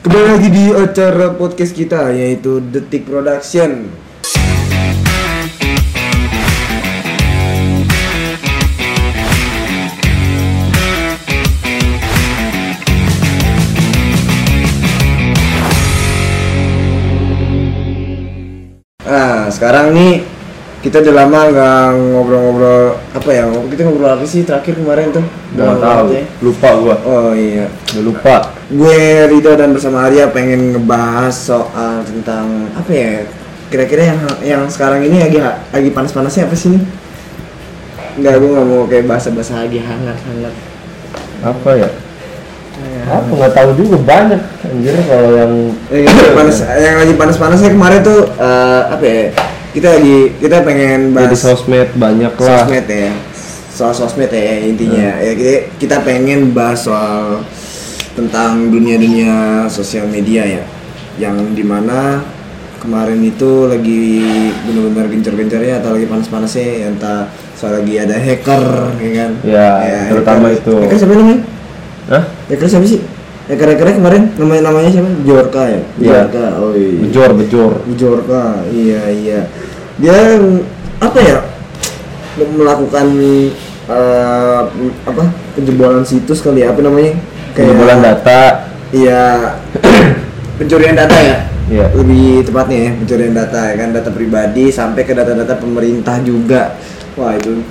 Kembali lagi di acara podcast kita yaitu Detik Production. Nah, sekarang nih kita udah lama nggak ngobrol-ngobrol apa ya? Kita ngobrol apa sih terakhir kemarin tuh? Udah tahu, ya? lupa gua. Oh iya. Udah lupa. Gue Rido dan bersama Arya pengen ngebahas soal tentang apa ya? Kira-kira yang yang sekarang ini lagi lagi panas-panasnya apa sih nih? Enggak, gue nggak mau kayak bahasa-bahasa lagi hangat-hangat. Apa ya? Apa nggak tahu juga banyak. Anjir kalau yang Eh, yang panas, yang lagi panas-panasnya kemarin tuh eh, apa ya? Kita lagi kita pengen jadi bahas sosmed banyak lah. sosmed ya soal sosmed ya intinya ya kita, kita pengen bahas soal tentang dunia-dunia sosial media ya. Yang di mana kemarin itu lagi benar-benar gencar-gencarnya atau lagi panas-panasnya ya entah soal lagi ada hacker ya kan? Ya, terutama hacker. itu. hacker siapa namanya? Hah? hacker siapa sih? Hacker-hackernya kemarin namanya namanya siapa? Jorka ya? Iya. Jorka oh iya Bejor, bejor. Jorka iya iya. Dia apa ya? Melakukan eh, apa? Penjebolan situs kali ya apa namanya Pengumpulan data. iya pencurian data ya Iya. lebih tepatnya ya pencurian data ya kan data pribadi sampai ke data-data pemerintah juga wah itu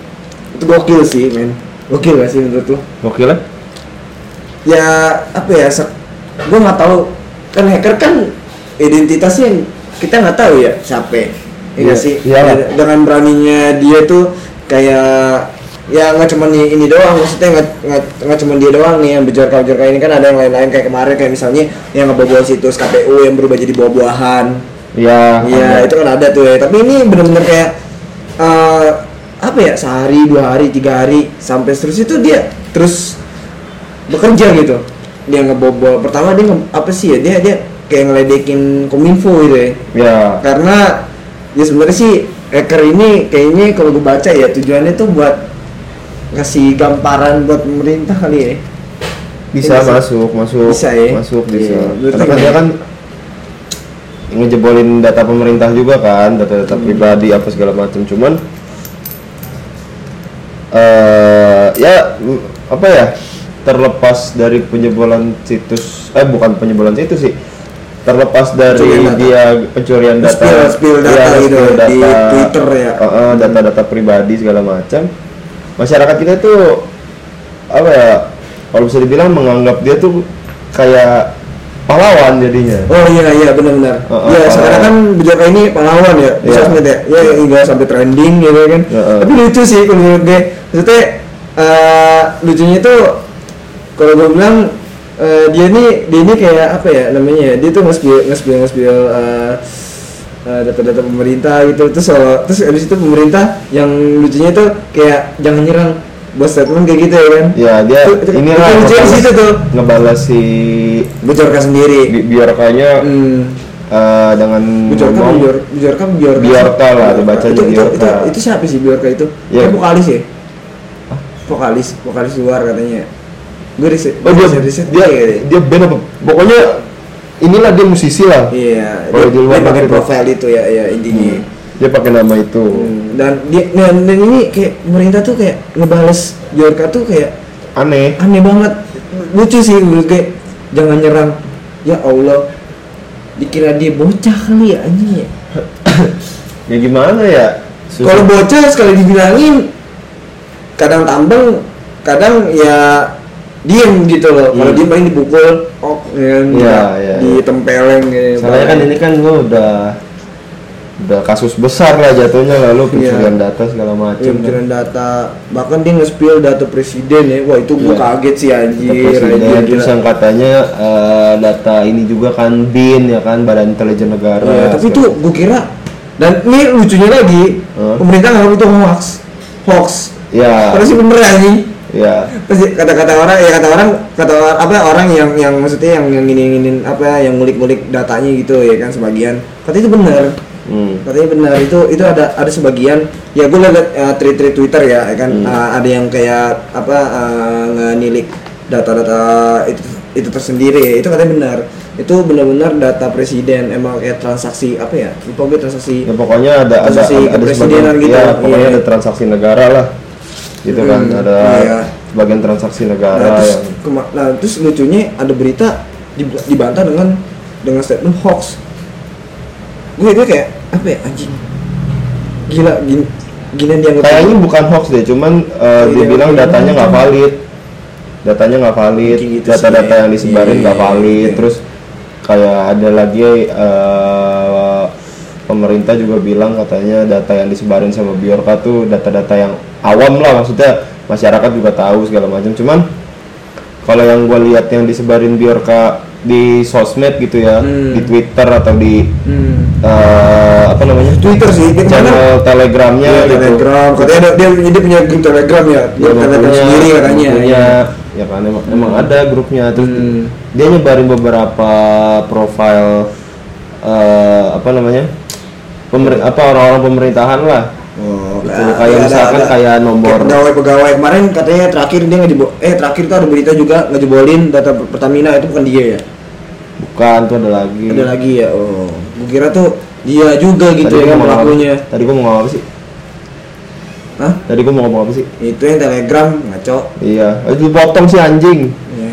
itu gokil sih men gokil gak sih menurut lo Gokil ya? ya apa ya gue nggak tahu kan hacker kan identitasnya kita nggak tahu ya siapa ya nggak sih. Ya, dengan beraninya dia tuh kayak ya nggak cuma ini, ini doang maksudnya nggak nggak nggak cuma dia doang nih yang bejorka bejorka ini kan ada yang lain-lain kayak kemarin kayak misalnya yang ngebobol situs KPU yang berubah jadi buah-buahan Iya. Iya ada. itu kan ada tuh ya. Tapi ini bener-bener kayak eh, apa ya sehari dua hari tiga hari sampai seterusnya itu dia terus bekerja gitu. Dia ngebobol. Pertama dia nge- apa sih ya dia dia kayak ngeledekin kominfo gitu ya. Ya. Karena ya sebenarnya sih hacker ini kayaknya kalau gue baca ya tujuannya tuh buat ngasih gambaran buat pemerintah kali ya. Bisa sih. masuk, masuk. Bisa ya? Masuk bisa. Iya, menurut Karena lo kan dia kan ngejebolin data pemerintah juga kan, data-data Hmm. pribadi apa segala macam. Cuman eh ya apa ya? Terlepas dari penjebolan situs eh bukan penjebolan situs sih. Terlepas dari Pencurian data. dia pencurian data, Spill- spill data Iya, gitu spill di Twitter ya. Eh, data-data pribadi segala macam. Masyarakat kita tuh apa ya? Kalau bisa dibilang menganggap dia tuh kayak pahlawan jadinya. Oh iya iya benar-benar. Oh, oh, Iya pahlawan. sekarang kan Bejorka ini pahlawan ya di Iya. ya. Ya hingga sampai trending gitu kan. Ya, oh. Tapi lucu sih kalau menurut gue. Maksudnya eh, lucunya itu kalau gue bilang eh, dia ini dia ini kayak apa ya namanya ya? Dia tuh nge-spill nge-spill nge-spill eh, eh, data-data pemerintah gitu terus soal, terus abis itu pemerintah yang lucunya tuh kayak jangan nyerang buat statement kayak gitu ya kan Ya dia Itu- itu- ini itu lah lucunya di situ tuh ngebalas si Bejorka sendiri bi- biorkanya hmm. eh, dengan Bujorka, ngomong Bujor, Bujorka, Biorka. Biorka lah, dibacanya itu, itu, itu, itu, siapa sih Biorka itu? Ya. Dia vokalis ya? Vokalis, vokalis luar katanya. Gue riset, oh dia riset, dia iya, dia band apa pokoknya inilah dia musisi lah Iya, Kalau dia, di luar dia pakai profile itu ya, ya intinya. Hmm. dia pakai nama itu Hmm, Dan dia, dan, dan ini kayak pemerintah tuh kayak ngebales Biorka tuh kayak aneh aneh banget, lucu sih menurut gue. Jangan nyerang, ya Allah. Dikira dia bocah kali ya anjing ya. ya gimana ya. Kalau bocah sekali dibilangin kadang tambeng, kadang ya diem gitu loh. Kalau Hmm. diem paling dipukul, ok, ya, kan, Iya, iya, ditempeleng gitu. Soalnya kan ini kan gua udah udah kasus besar lah jatuhnya lalu pencurian data segala Ya, macam pencurian data, bahkan dia nge-spill data presiden ya, wah itu gua Iya. kaget sih anjir, Presiden, terus yang katanya eh, data ini juga kan BIN ya kan Badan Intelijen Negara. Iya, tapi itu gua kira, dan ini lucunya lagi, Hah? pemerintah nganggap itu hoax, hoax. ya Padahal sih bener anjing. Ya Terus kata-kata orang ya kata orang kata orang apa orang yang yang maksudnya yang yang nginin apa yang ngulik-ngulik datanya gitu ya kan sebagian. Katanya itu benar. Hmm. katanya benar itu itu ada ada sebagian. Ya gue liat uh, tweet-tweet Twitter ya ya kan. Hmm. uh, ada yang kayak apa uh, ngenilik data-data itu itu tersendiri. Ya itu katanya benar. Itu benar-benar data presiden emang kayak transaksi apa ya lupa gue transaksi ya pokoknya ada ada Transaksi ada, ada kepresidenan sebagian- gitu. ya, pokoknya Iya. ada transaksi negara lah gitu kan Hmm, ada iya. bagian transaksi negara nah, terus, yang kema- nah terus lucunya ada berita dib- dibantah dengan dengan statement hoax. Gue gue kayak apa ya anjing? Gila gini gini dia kayaknya bukan hoax deh cuman uh, Iya, dia bilang iya, datanya nggak valid. Datanya nggak valid gitu data-data yang disebarin iya, nggak iya, valid iya. terus kayak ada lagi uh, pemerintah juga bilang katanya data yang disebarin sama Biorka tuh data-data yang awam lah maksudnya masyarakat juga tahu segala macam. Cuman kalau yang gue lihat yang disebarin Biorka di sosmed gitu ya Hmm. di Twitter atau di hmm. uh, apa namanya? Twitter sih dia channel telegramnya Iya, gitu. Telegram. Katanya ada, dia dia punya grup telegram ya? Dia telegram punya- sendiri katanya punya, Iya. ya kan emang, emang ada grupnya. Terus Hmm. dia nyebarin beberapa profil eh, apa namanya pemer apa orang-orang pemerintahan lah. Oh, Gitu, kayak misalkan kayak nomor- pegawai pegawai kemarin katanya terakhir dia ngejebol eh terakhir tuh ada berita juga ngejebolin data Pertamina itu bukan dia ya? Bukan tuh ada lagi. Ada lagi ya? Oh gue kira tuh dia juga gitu tadi ya pelakunya tadi gua mau ngomong apa sih? Hah? tadi gua mau ngomong apa sih? Itu yang telegram ngaco. Iya. Eh, dipotong sih anjing. Ya,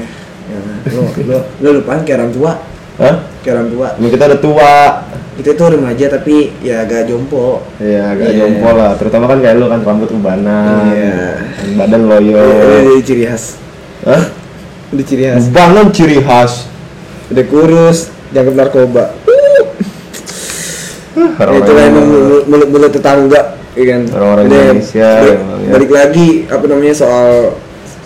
ya. lo lo lo lupaan kayak orang tua. Hah? kayak orang tua. Emang kita udah tua kita tuh remaja tapi ya agak jompo. Iya agak Iya. jompo lah. Terutama kan kayak lu kan rambut ubanan Iya. badan loyo. Ini udah ciri khas. Hah? udah ciri khas. Ubanan ciri khas. Udah kurus dianggap narkoba. Itu lah yang- emang mulut, mulut, tetangga kan? Orang-orang Indonesia. balik, ya. balik lagi apa namanya soal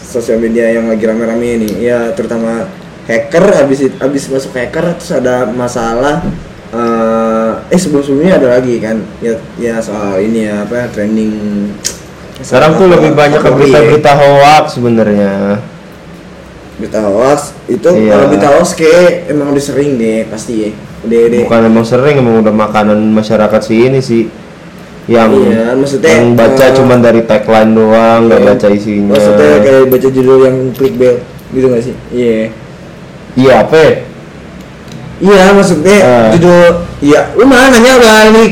sosial media yang lagi rame-rame ini. Ya terutama hacker habis habis masuk hacker terus ada masalah eh eh sebelum sebelumnya ada lagi kan ya ya soal ini ya apa trending Sekarang tuh lebih banyak ke berita-berita hoax sebenarnya. berita hoax itu Iya. kalau berita hoax kayak emang udah sering deh pasti ya udah udah Bukan emang sering emang udah makanan masyarakat sini sih. Yang Iya, maksudnya, yang baca eh, cuman dari tagline doang, nggak Iya. baca isinya. maksudnya kayak baca judul yang clickbait gitu gak sih iya Iya, apa? Ya? Iya maksudnya Eh. judul Iya lu mana nanya udah ini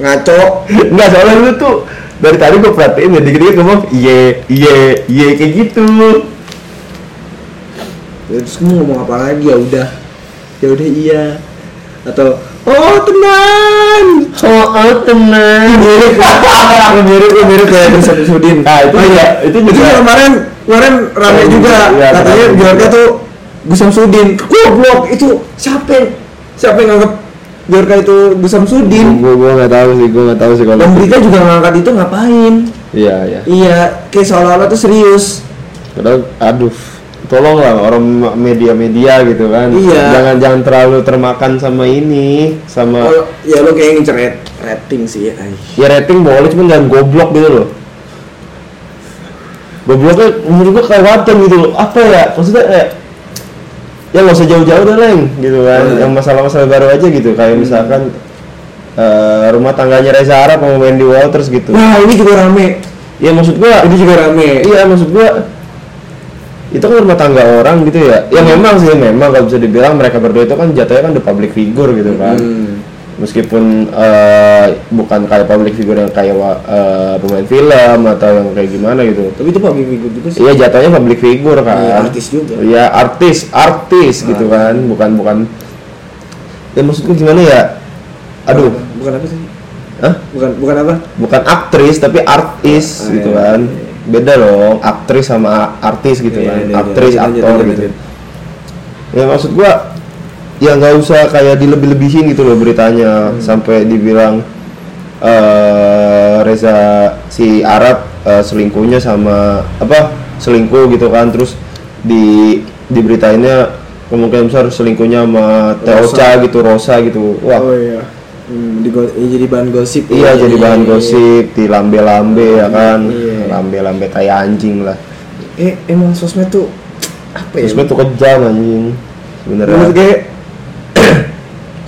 Ngaco Enggak, soalnya lu tuh dari tadi gue perhatiin ya dikit-dikit ngomong iye, iye, iye kayak gitu. Terus kamu ngomong apa lagi ya udah Ya udah iya Atau Oh teman Oh, oh tenang. Mirip Lu mirip lu mirip kayak Bisa Sudin Nah, itu juga itu Itu juga kemarin Kemarin rame Oh, juga iya, Katanya juga. tuh Gus Samsudin Goblok itu Siapa yang Siapa yang nganggap Biorka itu Gus Samsudin gue gue nggak tahu sih, gue nggak tahu sih kalau. Dan berita juga ngangkat itu ngapain Iya, iya. Iya Kayak seolah-olah tuh serius Padahal, aduh, tolonglah orang media-media gitu kan. Iya. Jangan jangan terlalu termakan sama ini, sama Oh, ya lo kayak ngincer rat- rating sih ya. ya rating boleh, cuman jangan goblok gitu loh. Gobloknya menurut gua kelewatan gitu loh. Apa ya? Maksudnya kayak ya nggak usah jauh-jauh deh leng gitu kan. Hmm. Yang masalah-masalah baru aja gitu. Kayak misalkan eh, rumah tangganya Reza Arab mau main di Walters gitu. Wah ini juga rame. Ya maksud gua Ini juga rame. Iya maksud gua itu kan rumah tangga orang gitu ya. Ya memang sih memang kalau bisa dibilang mereka berdua itu kan jatuhnya kan the public figure gitu kan. Hmm. Meskipun eh, bukan kayak public figure yang kayak eh, pemain film atau yang kayak gimana gitu. Tapi itu public figure juga sih. Iya jatuhnya public figure kan. Iya, artis juga. Iya artis, artis gitu kan, bukan bukan. Ya maksudku gimana ya? Aduh, Bukan apa sih? Hah? Bukan bukan apa? bukan aktris tapi artis Ah, gitu iya, kan iya. beda dong aktris sama artis gitu Iya, kan iya, aktris iya, lanjut, aktor lanjut, gitu lanjut. ya maksud gua ya nggak usah kayak dilebih-lebihin gitu loh beritanya Hmm. sampai dibilang eh Reza si Arab eh, selingkuhnya sama apa selingkuh gitu kan terus di di beritainnya kemungkinan besar selingkuhnya sama Teocha gitu Rosa gitu wah Oh iya. Hmm, di ini jadi bahan gosip. Iya jadi bahan iya. gosip, di lambe-lambe ya kan, Iya. lambe-lambe kayak anjing lah. Eh emang sosmed tuh apa ya? Terus tuh kejam anjing, Menurut sebenarnya. gue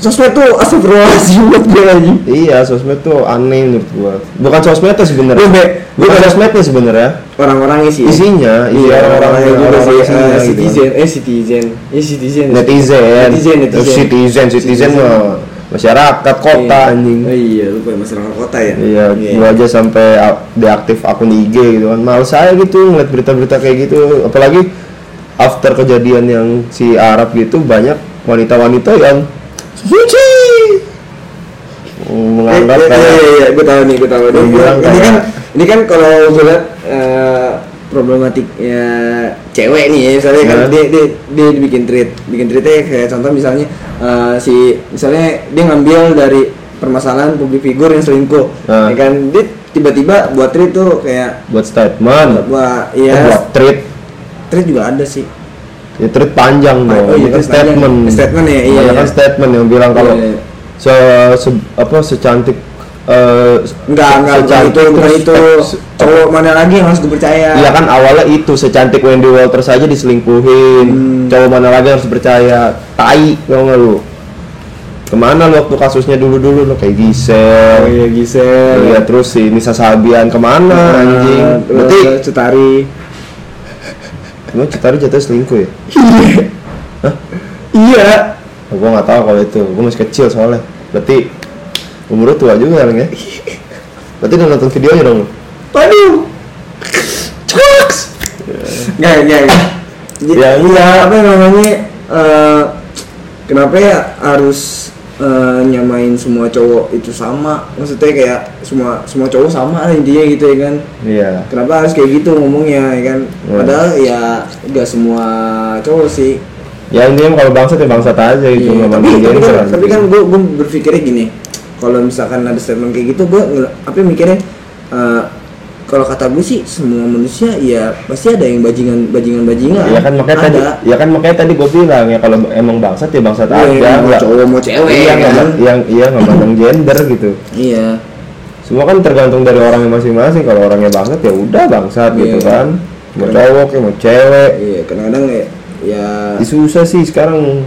sosmed tuh astagfirullahaladzim buat gue lagi Iya, sosmed tuh aneh menurut gua. Bukan sosmednya sebenarnya. Gue be- Bukan gue- sosmednya sebenarnya. orang-orang isi Isinya, iya orang-orang juga orang-orang sih eh, gitu. citizen eh citizen ya citizen Netizen, netizen Terus netizen citizen, citizen mah masyarakat kota Iya. anjing. oh, iya lupa ya, masyarakat kota ya Iya, gua aja sampai deaktif akun IG gitu kan. Males saya gitu ngeliat berita-berita kayak gitu. Apalagi after kejadian yang si Arab gitu banyak wanita-wanita yang suci! Eh, menganggap eh, kayak iya iya iya gue tahu nih gue tahu nih. Dia bilang ini kan ini kan kalau gue lihat eh, problematiknya cewek nih ya misalnya kan Nah. dia, dia dia bikin tweet bikin tweetnya kayak contoh misalnya eh, si misalnya dia ngambil dari permasalahan publik figur yang selingkuh Nah. ya kan? Dia tiba-tiba buat tweet tuh kayak buat statement, buat oh, iya. Buat tweet, tweet juga ada sih ya tweet panjang dong. Oh, iya, kan tweet panjang. statement. Statement ya, iya, iya. kan statement yang bilang kalau Iya, iya. se, se- apa secantik eh, enggak enggak secantik itu bukan terus- itu cowok mana lagi yang harus gue percaya Iya kan awalnya itu secantik Wendy Walters aja diselingkuhin. Hmm. Cowok mana lagi yang harus percaya? Tai, tau nggak lu? Ke mana lu waktu kasusnya dulu-dulu lu kayak oh Gisel. iya Gisel Iya terus si Nisa Sabian ke mana anjing? Nah, terus Berarti Cutari emang Citari jatuh selingkuh ya? Hah? iya Oh, gua nggak tahu kalau itu. Gua masih kecil soalnya. Berarti umur lu tua juga kan ya? Berarti udah nonton videonya dong. lu? waduh Cuaks nggak nggak nggak. Ya, iya apa namanya eh, kenapa ya harus eh, nyamain semua cowok itu sama maksudnya kayak semua semua cowok sama lah intinya gitu ya kan Iya. kenapa harus kayak gitu ngomongnya ya kan Hmm. padahal ya gak semua cowok sih Ya intinya kalau bangsat ya bangsat aja gitu. Iya, nggak tapi, mandang tapi kan, tapi kan gue gue berpikirnya gini kalau misalkan ada statement kayak gitu gue apa mikirnya eh, kalau kata gue sih semua manusia ya pasti ada yang bajingan bajingan bajingan Ya kan makanya tadi, ada ya kan makanya tadi gue bilang ya kalau emang bangsat ya bangsat Iya, aja, mau nggak- cowok mau cewek iya, nggak kan yang iya nggak mandang gender gitu. iya Semua kan tergantung dari orangnya masing-masing. Kalau orangnya bangsat ya udah bangsat gitu Iya. kan. Mau cowok ya mau cewek. iya kadang-kadang ya ya susah sih sekarang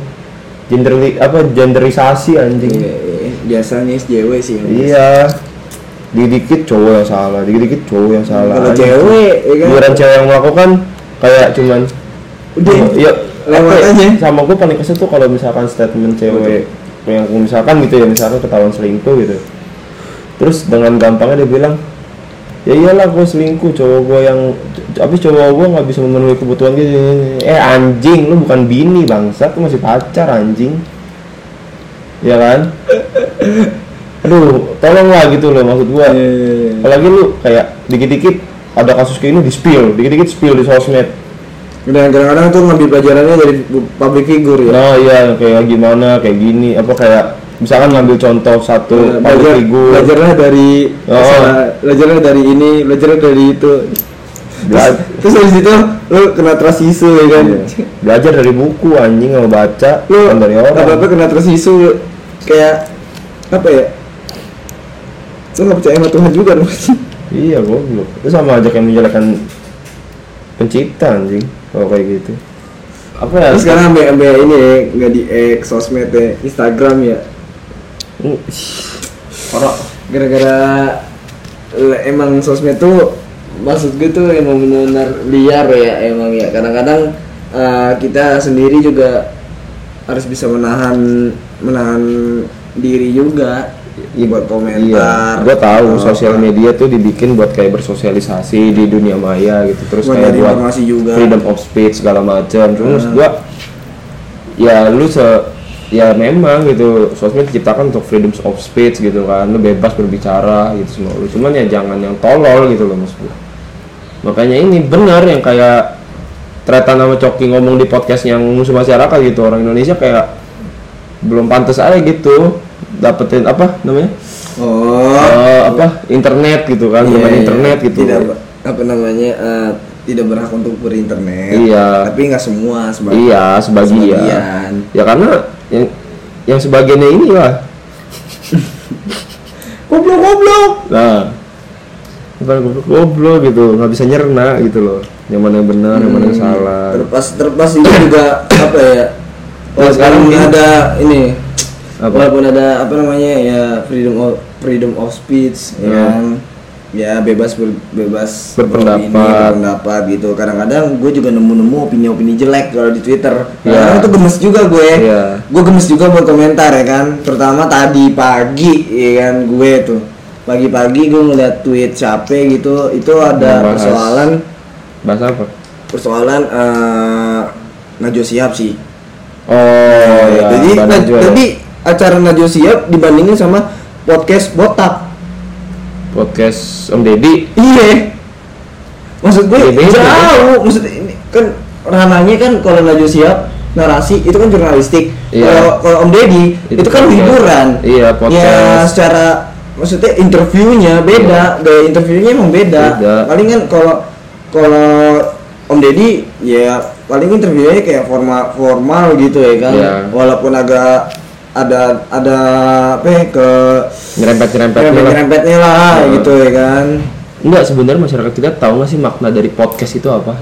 gender apa genderisasi anjing. iya, iya, biasanya SJW sih yang Iya. Dikit-dikit cowok yang salah, dikit-dikit cowok yang salah. kalau cewek ya kan? Giliran cewek yang melakukan kayak cuman udah ya lewat ya, aja. sama gue paling kesel tuh kalau misalkan statement cewek yang misalkan gitu ya misalkan ketahuan selingkuh gitu. Terus dengan gampangnya dia bilang ya iyalah gue selingkuh cowok gue yang tapi cowok gue nggak bisa memenuhi kebutuhan gitu eh anjing lu bukan bini bangsa lu masih pacar anjing. Ya kan aduh tolonglah gitu loh maksud gue Iya, iya, iya. apalagi lu kayak dikit-dikit ada kasus kayak ini di spill dikit-dikit spill di sosmed. Dan kadang-kadang tuh ngambil pelajarannya dari public figure ya. Nah iya kayak gimana kayak gini apa kayak misalkan ngambil contoh satu Nah, public belajar figure. belajarnya dari Oh. masalah, dari ini belajarnya dari itu. Bela- terus habis itu lu kena trust isu ya kan? Iya. belajar dari buku anjing kalau baca lu dari orang. apa apa kena trust isu kayak apa ya lu nggak percaya sama Tuhan juga dong iya goblok. Itu sama aja kayak menjelekan pencipta anjing kalau kayak gitu. Apa ya? Terus sekarang ambil ambil ini ya nggak di X sosmed ya Instagram ya. Hmm, orang gara-gara emang sosmed tuh maksud gue tuh emang benar-benar liar ya emang ya. Kadang-kadang eh, kita sendiri juga harus bisa menahan menahan diri juga buat komentar Iya, gue tahu atau sosial media tuh dibikin buat kayak bersosialisasi di dunia maya gitu, terus Buat kayak buat informasi juga. freedom of speech segala macam. Terus gue, ya lu se, ya memang gitu, sosmed diciptakan untuk freedom of speech gitu kan, lu bebas berbicara gitu semua lu. Cuman ya jangan yang tolol gitu loh maksud gue. Makanya ini benar yang kayak Tretan sama Coki ngomong di podcast yang musuh masyarakat gitu orang Indonesia kayak belum pantas aja gitu dapetin apa namanya? Oh. Eh, apa internet gitu kan iya, bukan iya. internet gitu. Tidak apa namanya eh, tidak berhak untuk berinternet. Iya. tapi nggak semua sebagian iya sebagian. Sebagian. ya karena yang yang sebagiannya ini lah. Goblok goblok. Nah. Bukan goblok goblok gitu. Nggak bisa nyerna gitu loh. Yang mana yang benar yang mana yang salah. Terlepas terlepas ini juga apa ya? Nah, oh, sekarang sekarang ini- ada ini Apa? walaupun ada apa namanya ya freedom of freedom of speech ya Hmm. kan ya bebas ber- bebas Berpendapat. berpendapat gitu kadang-kadang gue juga nemu-nemu opini-opini jelek kalau di twitter kadang itu gemes juga gue Iya. gue gemes juga buat komentar ya kan terutama tadi pagi ya kan gue tuh pagi-pagi gue ngeliat tweet siapa gitu itu ada Membahas. persoalan bahasa apa persoalan eh Najwa Shihab sih oh ya jadi Mbak na- Najwa ya. jadi acara Najwa Shihab dibandingin sama podcast botak. Podcast Om Deddy. Iya. Maksud gue Iya, beda, jauh. Maksud ini kan ranahnya kan kalau Najwa Shihab narasi itu kan jurnalistik. Iya. kalau kalau Om Deddy itu, Itu kan hiburan. Iya, podcast. ya secara maksudnya interviewnya beda. Gaya interviewnya emang beda, Beda. paling kan kalau kalau Om Deddy ya paling interviewnya kayak formal formal gitu ya kan. Iya. walaupun agak ada ada apa ya ke nyerempet nyerempetnya lah nyerempetnya lah Iya. gitu ya kan Enggak sebenarnya masyarakat kita tahu nggak sih makna dari podcast itu apa?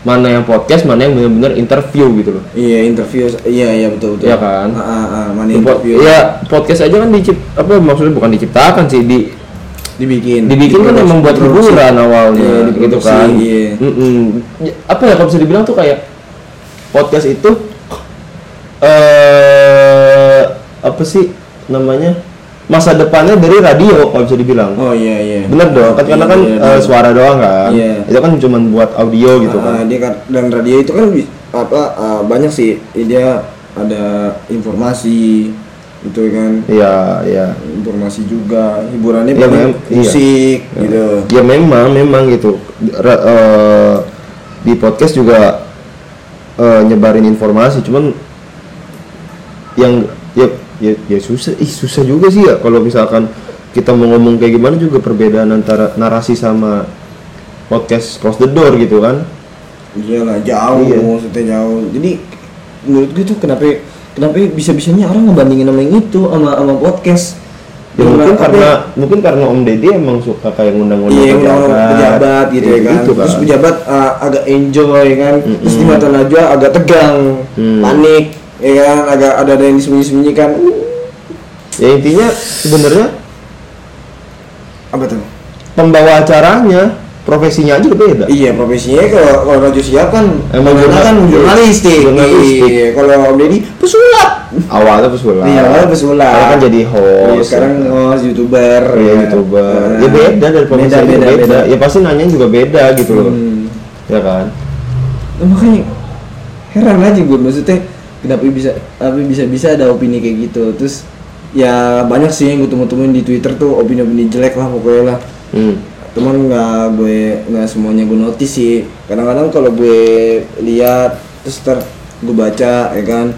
Mana yang podcast, mana yang benar-benar interview gitu loh. iya interview iya iya betul betul Iya kan? Ah, ah, ah, mana interview Iya podcast aja kan dicip apa maksudnya bukan diciptakan sih di dibikin dibikin kan Diproduksi- emang buat hiburan awalnya Iya, gitu kan. iya. Mm-mm. Ya, Apa ya kalau bisa dibilang tuh kayak podcast itu eh apa sih namanya masa depannya dari radio kalau bisa dibilang. oh iya iya Bener dong, kan karena Iya, kan iya, iya. suara doang kan. Iya. Itu kan cuma buat audio gitu Ah, kan. dia kan dan radio itu kan apa ah, banyak sih dia ada informasi gitu kan Iya, iya. informasi juga hiburannya Iya, paling mem- iya. musik gitu Ya memang, memang gitu. Ra- eh, di podcast juga eh, nyebarin informasi, cuman yang ya ya, ya susah, ih susah juga sih ya kalau misalkan kita mau ngomong kayak gimana juga perbedaan antara narasi sama podcast close the door gitu kan. iyalah jauh Iya. maksudnya jauh jadi menurut gue tuh kenapa kenapa bisa bisanya orang ngebandingin sama yang itu sama sama podcast Ya, mungkin Apa- karena mungkin karena Om Deddy emang suka kayak ngundang-ngundang Iya, pejabat, pejabat gitu ya Kayak kan. gitu Terus pejabat uh, agak enjoy kan. Terus di mata Najwa agak tegang, Hmm. panik, ya kan, agak ada ada yang disembunyi-sembunyikan. Ya intinya sebenarnya Apa tuh? pembawa acaranya profesinya aja beda. Iya, profesinya kalau kalau Najwa Shihab kan Emang jurnal- kan jurnalistik. jurnalistik. Iya, kalau Om Deddy pesulap. Awalnya pesulap. Iya, awalnya pesulap. Sekarang kan jadi host. Iya, sekarang host youtuber. Iya, ya. youtuber. Nah, ya beda dari profesi beda, beda, beda, beda. Ya pasti nanya juga beda gitu loh. Hmm. Ya kan? Nah, makanya heran aja gue maksudnya kenapa bisa apa bisa bisa ada opini kayak gitu. Terus ya banyak sih yang gue temuin di twitter tuh opini-opini jelek lah pokoknya lah. Hmm. teman nggak gue nggak semuanya gue notice sih. Kadang-kadang kalau gue lihat terus ter gue baca ya kan.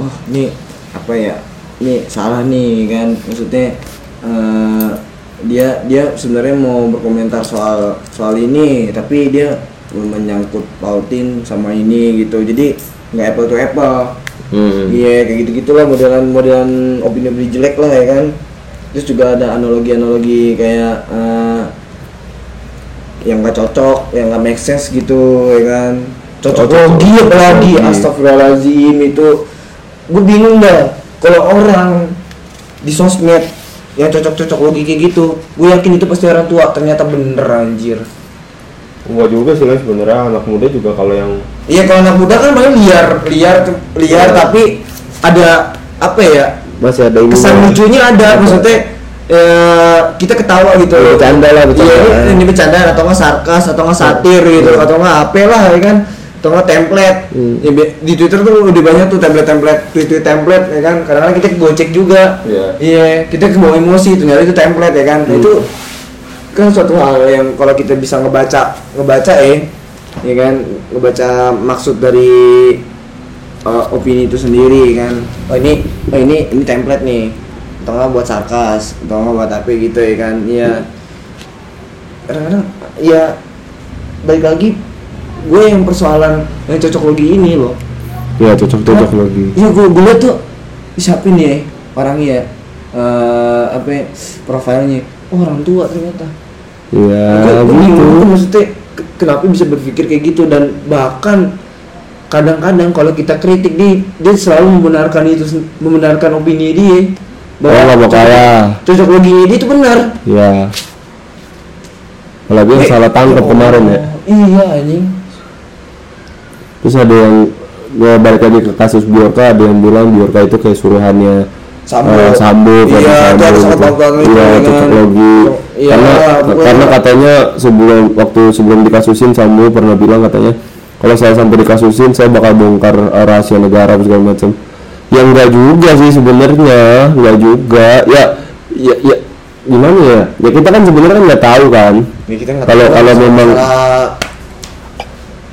Oh ini apa ya? Ini salah nih kan. Maksudnya eh, dia dia sebenarnya mau berkomentar soal soal ini tapi dia menyangkut pautin sama ini gitu. Jadi nggak apple to apple Hmm. Iya kayak gitu gitulah modelan modelan opini-opini jelek lah ya kan. Terus juga ada analogi-analogi kayak eh, yang nggak cocok, yang nggak make sense gitu ya kan. Cocok Cocok- logi apalagi logi. astagfirullahaladzim itu gue bingung dah kalau orang di sosmed yang cocok-cocok logi kayak gitu gue yakin itu pasti orang tua ternyata bener anjir Enggak juga sih kan sebenarnya anak muda juga kalau yang iya kalau anak muda kan paling liar liar liar Iya. tapi ada apa ya masih ada ini kesan lucunya ada maksudnya eh, kita ketawa gitu Iya, bercanda lah, bercanda. iya ini, ini bercanda atau nggak sarkas atau nggak satir gitu Iya. atau nggak apa lah ya kan atau nggak template Hmm. Ya, di twitter tuh udah banyak tuh template template tweet tweet template ya kan kadang-kadang kita gocek juga Iya. iya kita kebawa emosi ternyata itu template ya kan Nah, Hmm. itu kan suatu hal yang kalau kita bisa ngebaca ngebaca eh ya kan? Ngebaca maksud dari uh, opini itu sendiri kan? Oh ini oh ini ini template nih. Atau nggak buat sarkas atau nggak buat apa gitu ya kan? Iya. Kadang-kadang ya balik lagi gue yang persoalan yang cocok logi ini loh. Ya cocok cocok lagi Iya gue gue tuh siapa nih ya orangnya ya eh apa ya, profilnya. Oh orang tua ternyata ya gue gitu. tuh maksudnya ke- kenapa bisa berpikir kayak gitu? Dan bahkan kadang-kadang kalau kita kritik dia dia selalu membenarkan itu membenarkan opini dia. Oh, nggak mau kalah. cocok loginya dia itu benar. Ya. Apalagi yang Eh, salah tangkap oh, kemarin ya. iya anjing. Terus ada yang ya balik lagi ke kasus Biorka ada yang bilang Biorka itu kayak suruhannya Sambo. eh, Sambo Iya, Sambo harus gitu. iya cocok kan. logi Iya, karena pokoknya- karena katanya sebelum waktu sebelum dikasusin Sambo pernah bilang katanya kalau saya sampai dikasusin saya bakal bongkar eh, rahasia negara segala macam. Yang enggak juga sih sebenarnya. Enggak juga. Ya ya ya gimana ya? Ya kita kan sebenarnya kan nggak tahu kan. Ya, kita Kalau- kalau memang- masalah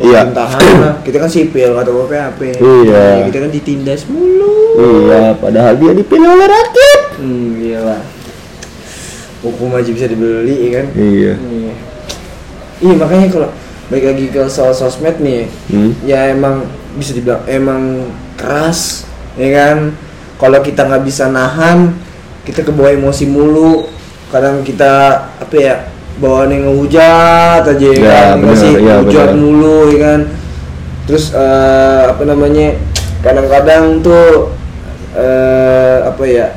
Iya. lah. kita kan sipil atau PHP Iya. Ya, kita kan ditindas mulu iya padahal dia dipilih oleh rakyat hmm gila hukum aja bisa dibeli ya kan iya Iya. Iya makanya kalau baik lagi ke soal sosmed nih, Hmm. ya emang bisa dibilang emang keras, ya kan? Kalau kita nggak bisa nahan, kita kebawa emosi mulu. Kadang kita apa ya bawaan yang ngehujat aja ya, Ya, kan, nggak benar, sih ya, hujat benar. mulu ya kan. Terus eh, apa namanya? Kadang-kadang tuh eh, apa ya?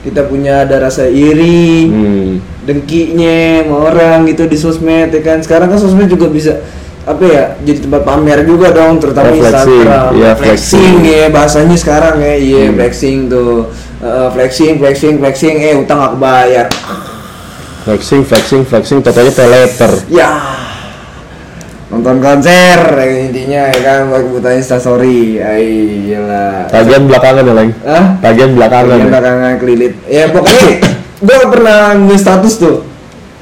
Kita punya ada rasa iri Hmm. dengkinya sama orang gitu di sosmed ya kan sekarang kan sosmed juga bisa apa ya jadi tempat pamer juga dong terutama Oh, flexing. Instagram Iya, flexing flexing. ya bahasanya sekarang ya iya Hmm. flexing tuh Eh, flexing flexing flexing eh utang gak kebayar flexing flexing flexing totalnya pay later ya nonton konser ya, intinya ya kan buat kebutuhan instastory iyalah tagihan belakangan ya leng Hah? tagihan belakangan Yang ya belakangan kelilit. Ya pokoknya gue pernah nulis status tuh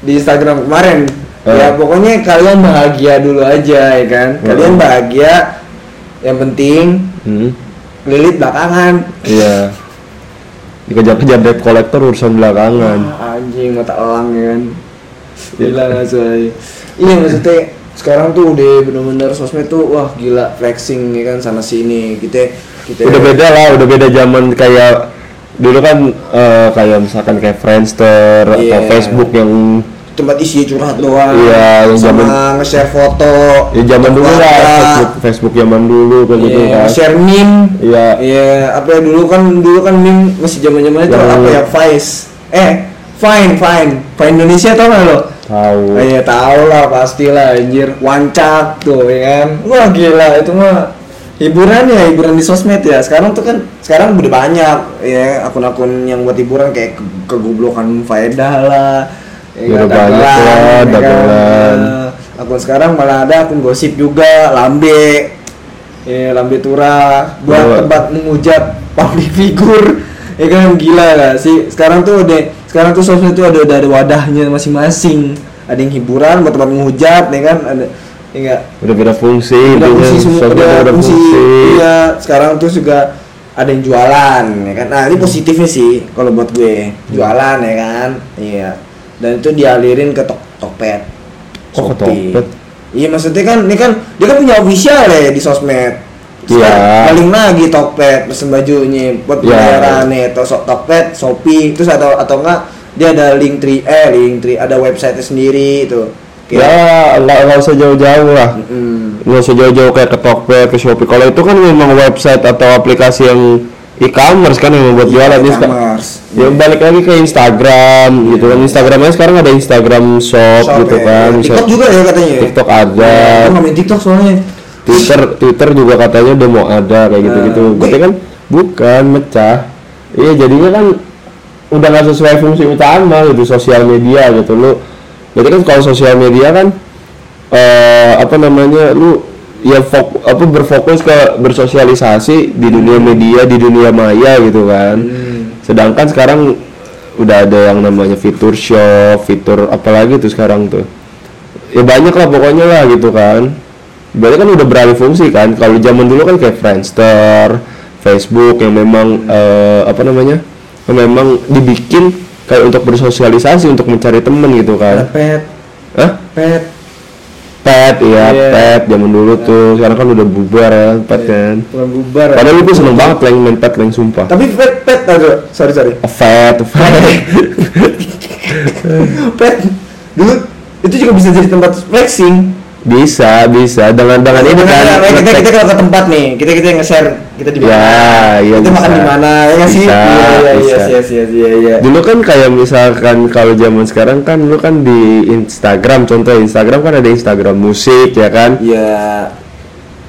di Instagram kemarin. Eh. Ya pokoknya kalian bahagia dulu aja ya kan. Kalian Hmm. bahagia. Yang penting hmm. kelilit belakangan. iya dikejar-kejar debt collector urusan belakangan Ah, anjing mata elang ya kan. Gila nggak sih? Iya maksudnya sekarang tuh udah bener-bener sosmed tuh wah gila flexing ya kan sana sini kita kita udah beda lah udah beda zaman kayak dulu kan eh, kayak misalkan kayak Friendster atau Iya. Facebook yang tempat isi curhat doang Iya, yang sama zaman- nge-share foto ya zaman dulu lah. Facebook Facebook zaman dulu kayak gitu Iya, kan share meme. Iya. Iya, apa ya dulu kan dulu kan meme masih zaman-zaman itu Yang- apa ya Vice. Eh, Fine, Fine. Fine Indonesia tau gak lo? tahu iya tahu lah pastilah anjir. Wancak tuh ya kan. Wah gila itu mah hiburan ya hiburan di sosmed ya sekarang tuh kan sekarang udah banyak ya akun-akun yang buat hiburan kayak ke- kegoblokan faedah lah Ya, udah banyak lah, ya kan? dagelan. Nah, akun sekarang malah ada akun gosip juga lambe. Ya lambe tura buat Iya. tempat menghujat public figure. Ya kan gila gak sih? Sekarang tuh udah sekarang tuh sosmed tuh ada ada wadahnya masing-masing. Ada yang hiburan buat tempat menghujat ya kan? Ada ya enggak udah beda fungsi udah fungsi semua udah udah fungsi. fungsi. iya sekarang tuh juga ada yang jualan ya kan? Nah ini positifnya sih kalau buat gue jualan ya kan? Iya dan itu dialirin ke tok Tokped Shopee. Tokped? iya maksudnya kan ini kan dia kan punya official ya di sosmed Iya. paling lagi Tokped pesen bajunya buat Iya. pembayaran nih atau so, Tokped Shopee terus atau atau enggak dia ada link tree eh link tree ada website sendiri itu ya nggak nggak usah jauh-jauh lah Mm. nggak usah jauh-jauh kayak ke Tokped ke Shopee kalau itu kan memang website atau aplikasi yang e-commerce kan yang membuat jualan Iya, seka- e-commerce. ya balik lagi ke Instagram gitu kan. Instagramnya sekarang ada Instagram Shop, Shop gitu ya. kan. TikTok Bisa- juga ya katanya ya? TikTok ada. Gue nggak main TikTok soalnya. Twitter Twitter juga katanya udah mau ada kayak gitu-gitu. Nah, berarti gue- kan bukan mecah. Iya jadinya kan udah nggak sesuai fungsi utama gitu sosial media gitu. Lu berarti kan kalau sosial media kan eh apa namanya lu ya fok, apa berfokus ke bersosialisasi di dunia media di dunia maya gitu kan. Hmm. sedangkan sekarang udah ada yang namanya fitur shop fitur apalagi tuh sekarang tuh. Ya banyak lah pokoknya lah gitu kan. Berarti kan udah beralih fungsi kan. Kalau zaman dulu kan kayak Friendster Facebook yang memang eh, apa namanya yang memang dibikin kayak untuk bersosialisasi untuk mencari temen gitu kan. Pet. Hah? pet pet iya Iya. pet zaman dulu tuh. Sekarang kan udah bubar ya pet kan. bukan bubar ya. padahal itu seneng banget leng main pet leng sumpah. Tapi pet pet aja sorry sorry pet pet pet dulu itu juga bisa jadi tempat flexing bisa bisa. Dengan dengan ini kan kita kita kalau ke tempat nih, kita kita nge-share. Kita di mana. Ya, iya kita makan di mana? Ya sih? Iya iya iya iya iya iya iya. dulu kan kayak misalkan kalau zaman sekarang kan lu kan di Instagram. Contoh Instagram kan ada Instagram musik ya kan? Iya.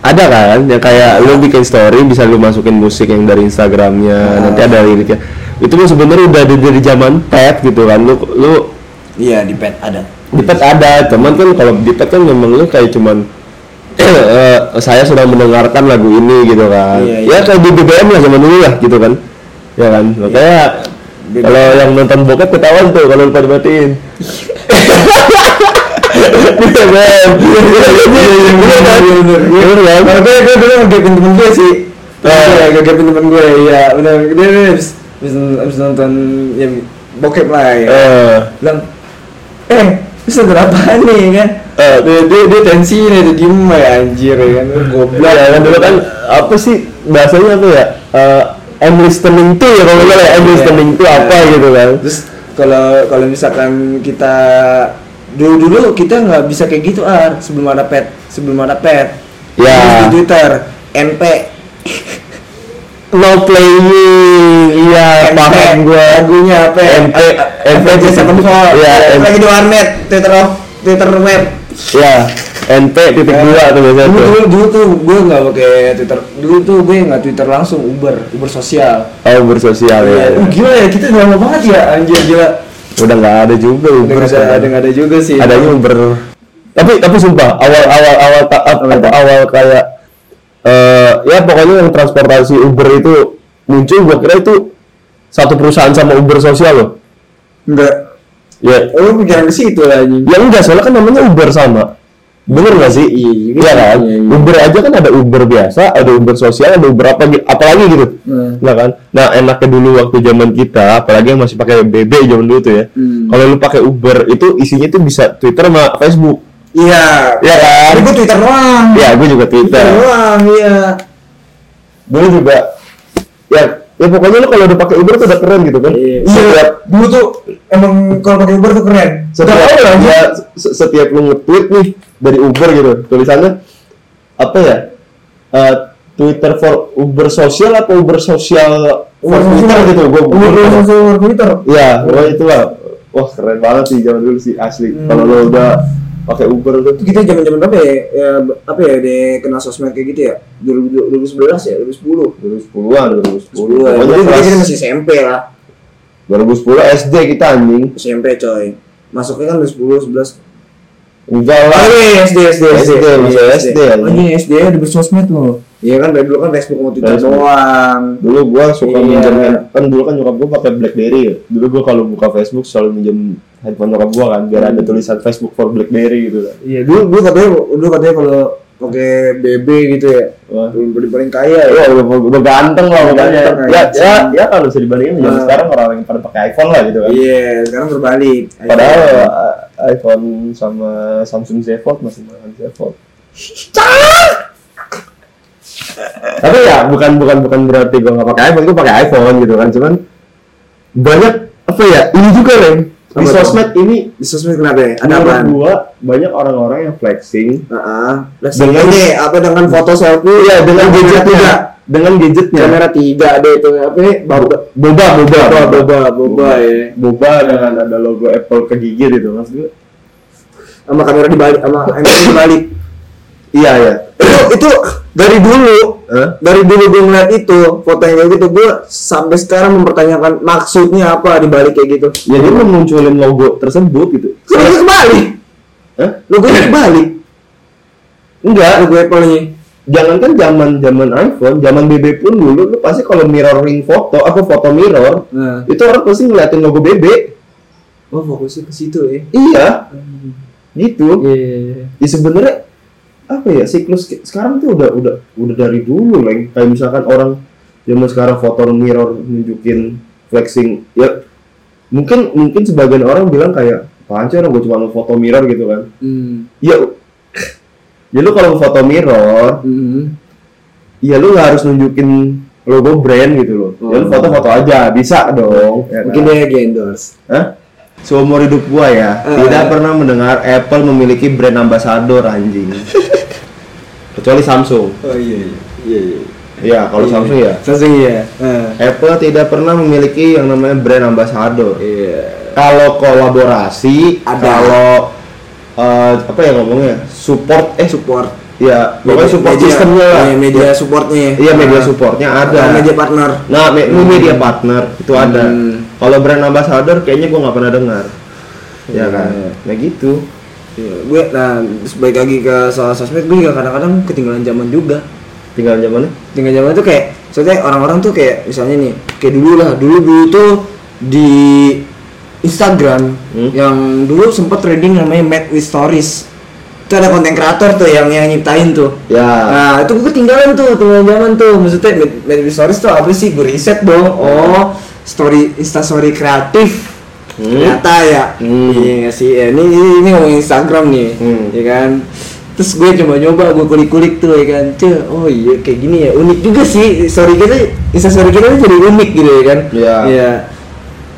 ada kan? Yang kayak lu bikin story bisa lu masukin musik yang dari Instagramnya. Nanti ada liriknya. Itu mah sebenarnya udah dari zaman pet gitu kan. Lu lu Iya di pet ada. Di pet ada cuman kan kalau di pet kan memang lu kayak cuman eh, saya sedang mendengarkan lagu ini gitu kan Iya, ya iya. kayak di BBM lah zaman dulu lah gitu kan ya kan makanya BBM. kalau yang nonton bokep ketahuan tuh kalau lupa dimatiin BBM iya iya iya iya kan iya kan gue gue dulu ngegapin temen gue sih. Oh. Iya, ngegapin temen gue. Iya, benar. Dia habis habis habis nonton ya bokep lah ya. Eh, Bilang, eh, terus nonton apaan nih kan? eh, Dia dia, dia tensi nih, dia diem ya anjir ya kan. Goblok. ya kan dulu kan apa sih bahasanya apa ya Eh, I'm listening to ya kalau salah ya, I'm Iya. listening to apa Iya. gitu kan Terus kalau kalau misalkan kita dulu dulu kita nggak bisa kayak gitu ah sebelum ada pet sebelum ada pet Ya. Terus di Twitter NP no playing iya paham gua. Lagunya apa ya? NP NP Jason Paul Iya, lagi di warnet Twitter Twitter web. Ya NP titik dua tuh biasanya dulu, tuh. dulu, dulu tuh gue nggak pakai Twitter. Dulu tuh gue nggak Twitter langsung Uber Uber sosial. Oh bersosial ya Uh, gila ya kita udah lama banget ya anjir gila. Udah nggak ada juga udah Uber nggak ada sekarang. ada juga sih. Adanya Uber. Tapi tapi sumpah awal awal awal ta- apa, apa, awal kayak eh ya pokoknya yang transportasi Uber itu muncul gua kira itu satu perusahaan sama Uber sosial loh enggak ya Oh, lu pikiran ke situ lah anjing. Ya enggak, soalnya kan namanya Uber sama. Bener nggak sih? Iya, iya, Iya kan? iya, iya. Uber aja kan ada Uber biasa, ada Uber sosial, ada Uber apa gi- apalagi gitu. Hmm. Nah kan? Nah, enaknya dulu waktu zaman kita, apalagi yang masih pakai BB zaman dulu tuh ya. Hmm. Kalau lu pakai Uber itu isinya tuh bisa Twitter sama Facebook. Iya. Iya kan? Tapi gue Twitter doang. Ya, gue juga Twitter Twitter. doang, iya. Dulu juga ya ya pokoknya lu kalau udah pakai Uber tuh udah keren gitu kan. Iya. Setiap Dulu tuh emang kalau pakai Uber tuh keren. setiap lah, ya, se- setiap lu nge-tweet nih dari Uber gitu tulisannya apa ya Eh, Twitter for Uber sosial atau Uber sosial for Uber Twitter gitu gue Uber sosial Uber Twitter. ya pokoknya itulah wah keren banget sih zaman dulu sih asli Hmm. kalau lo udah pakai Uber tuh kita zaman-zaman berapa ya? ya apa ya di kenal sosmed kayak gitu ya? 2000 2011 ya, 2010. 2010-an 2010 10 ya. pokoknya Jadi kelas kita masih SMP lah. 2010 SD kita anjing SMP coy. Masuknya kan 2010 11. enggak lah Oh iya SD SD SD, masih SD, Oh anjing. SD ada bersosmed loh. Iya kan dari dulu kan Facebook Twitter Facebook. doang. dulu gua suka Iya. minjem kan dulu kan nyokap gua pakai BlackBerry ya. dulu gua kalau buka Facebook selalu minjem handphone nyokap gua kan biar ada tulisan Facebook for BlackBerry gitu kan Iya dulu dulu katanya dulu katanya kalau pakai BB gitu ya. Belum paling paling kaya ya. Wah, udah, udah ganteng lah makanya. ganteng, Ya, anjing. ya, ya kalau bisa dibandingin zaman Nah. sekarang orang yang pada pakai iPhone lah gitu kan. Iya, sekarang berbalik. Padahal uh, iPhone sama Samsung Z Fold masih mahal Z Fold. Tapi ya bukan bukan bukan berarti gua nggak pakai iPhone, gua pakai iPhone gitu kan. Cuman banyak apa ya? Ini juga Ren. Di sosmed ini di sosmed kenapa ya? Ada apa? gua banyak orang-orang yang flexing Heeh. Dengan- Dengan apa dengan foto selfie? Iya dengan gadgetnya, tiga. dengan gadgetnya. Kamera tiga ada itu apa? ya? Boba Boba, boba, boba boba boba ya. boba dengan ada logo Apple kegigit itu mas gue Sama kamera dibalik sama kamera dibalik. Iya ya itu itu dari dulu Hah? dari dulu gue ngeliat itu foto yang kayak gitu gue sampai sekarang mempertanyakan maksudnya apa dibalik kayak gitu. Ya dia memunculin logo tersebut gitu. Logo kebalik Hah? logo kebalik enggak. Logo Apple nya? Jangankan zaman zaman iPhone zaman BB pun dulu lu pasti kalau mirroring foto apa foto mirror nah. itu orang pasti ngeliatin logo BB oh fokusnya ke situ ya? Iya. Gitu. Iya. Ya sebenarnya apa ya siklus sekarang tuh udah udah udah dari dulu leng kayak misalkan orang zaman sekarang foto mirror nunjukin flexing ya mungkin mungkin sebagian orang bilang kayak orang gue cuma foto mirror gitu kan hmm. ya ya lu kalau foto mirror Hmm. ya lu nggak harus nunjukin logo brand gitu loh ya lu Oh. foto-foto aja bisa dong ya mungkin kan? dia lagi endorse Hah? Seumur hidup gua ya Eh. tidak pernah mendengar Apple memiliki brand ambassador anjing kecuali Samsung Oh iya iya. Iya iya. ya kalau Samsung ya Samsung iya. Eh. Apple tidak pernah memiliki yang namanya brand ambassador Iya. kalau kolaborasi Ada. kalau eh, apa ya ngomongnya support eh Support. ya pokoknya support Media- sistemnya lah Iya, media supportnya. iya media supportnya ada media partner. nah me- ini media partner itu ada Hmm. Kalau brand ambassador kayaknya gua nggak pernah dengar ya kan nah gitu Iya, gue nah terus balik lagi ke soal sosmed gue juga kadang-kadang ketinggalan zaman juga. tinggal zamannya Ketinggalan zaman tuh kayak soalnya orang-orang tuh kayak misalnya nih kayak dulu lah dulu dulu tuh di Instagram Hmm. yang dulu sempet trending namanya Mad with Stories itu ada konten kreator tuh yang yang nyiptain tuh ya Nah, itu gue ketinggalan tuh, ketinggalan zaman tuh. Maksudnya Mad Mad with Stories tuh apa sih? Gue riset dong. Oh, story Insta story kreatif. Hmm. Ternyata ya. Hmm. Iya sih. Ya, ini ini, ini ngomongin Instagram nih. Hmm. Ya kan. Terus gue coba nyoba, gue kulik-kulik tuh ya kan. Cih, oh iya kayak gini ya. Unik juga sih story kita, Insta story kita tuh jadi unik gitu ya kan. Iya. Iya.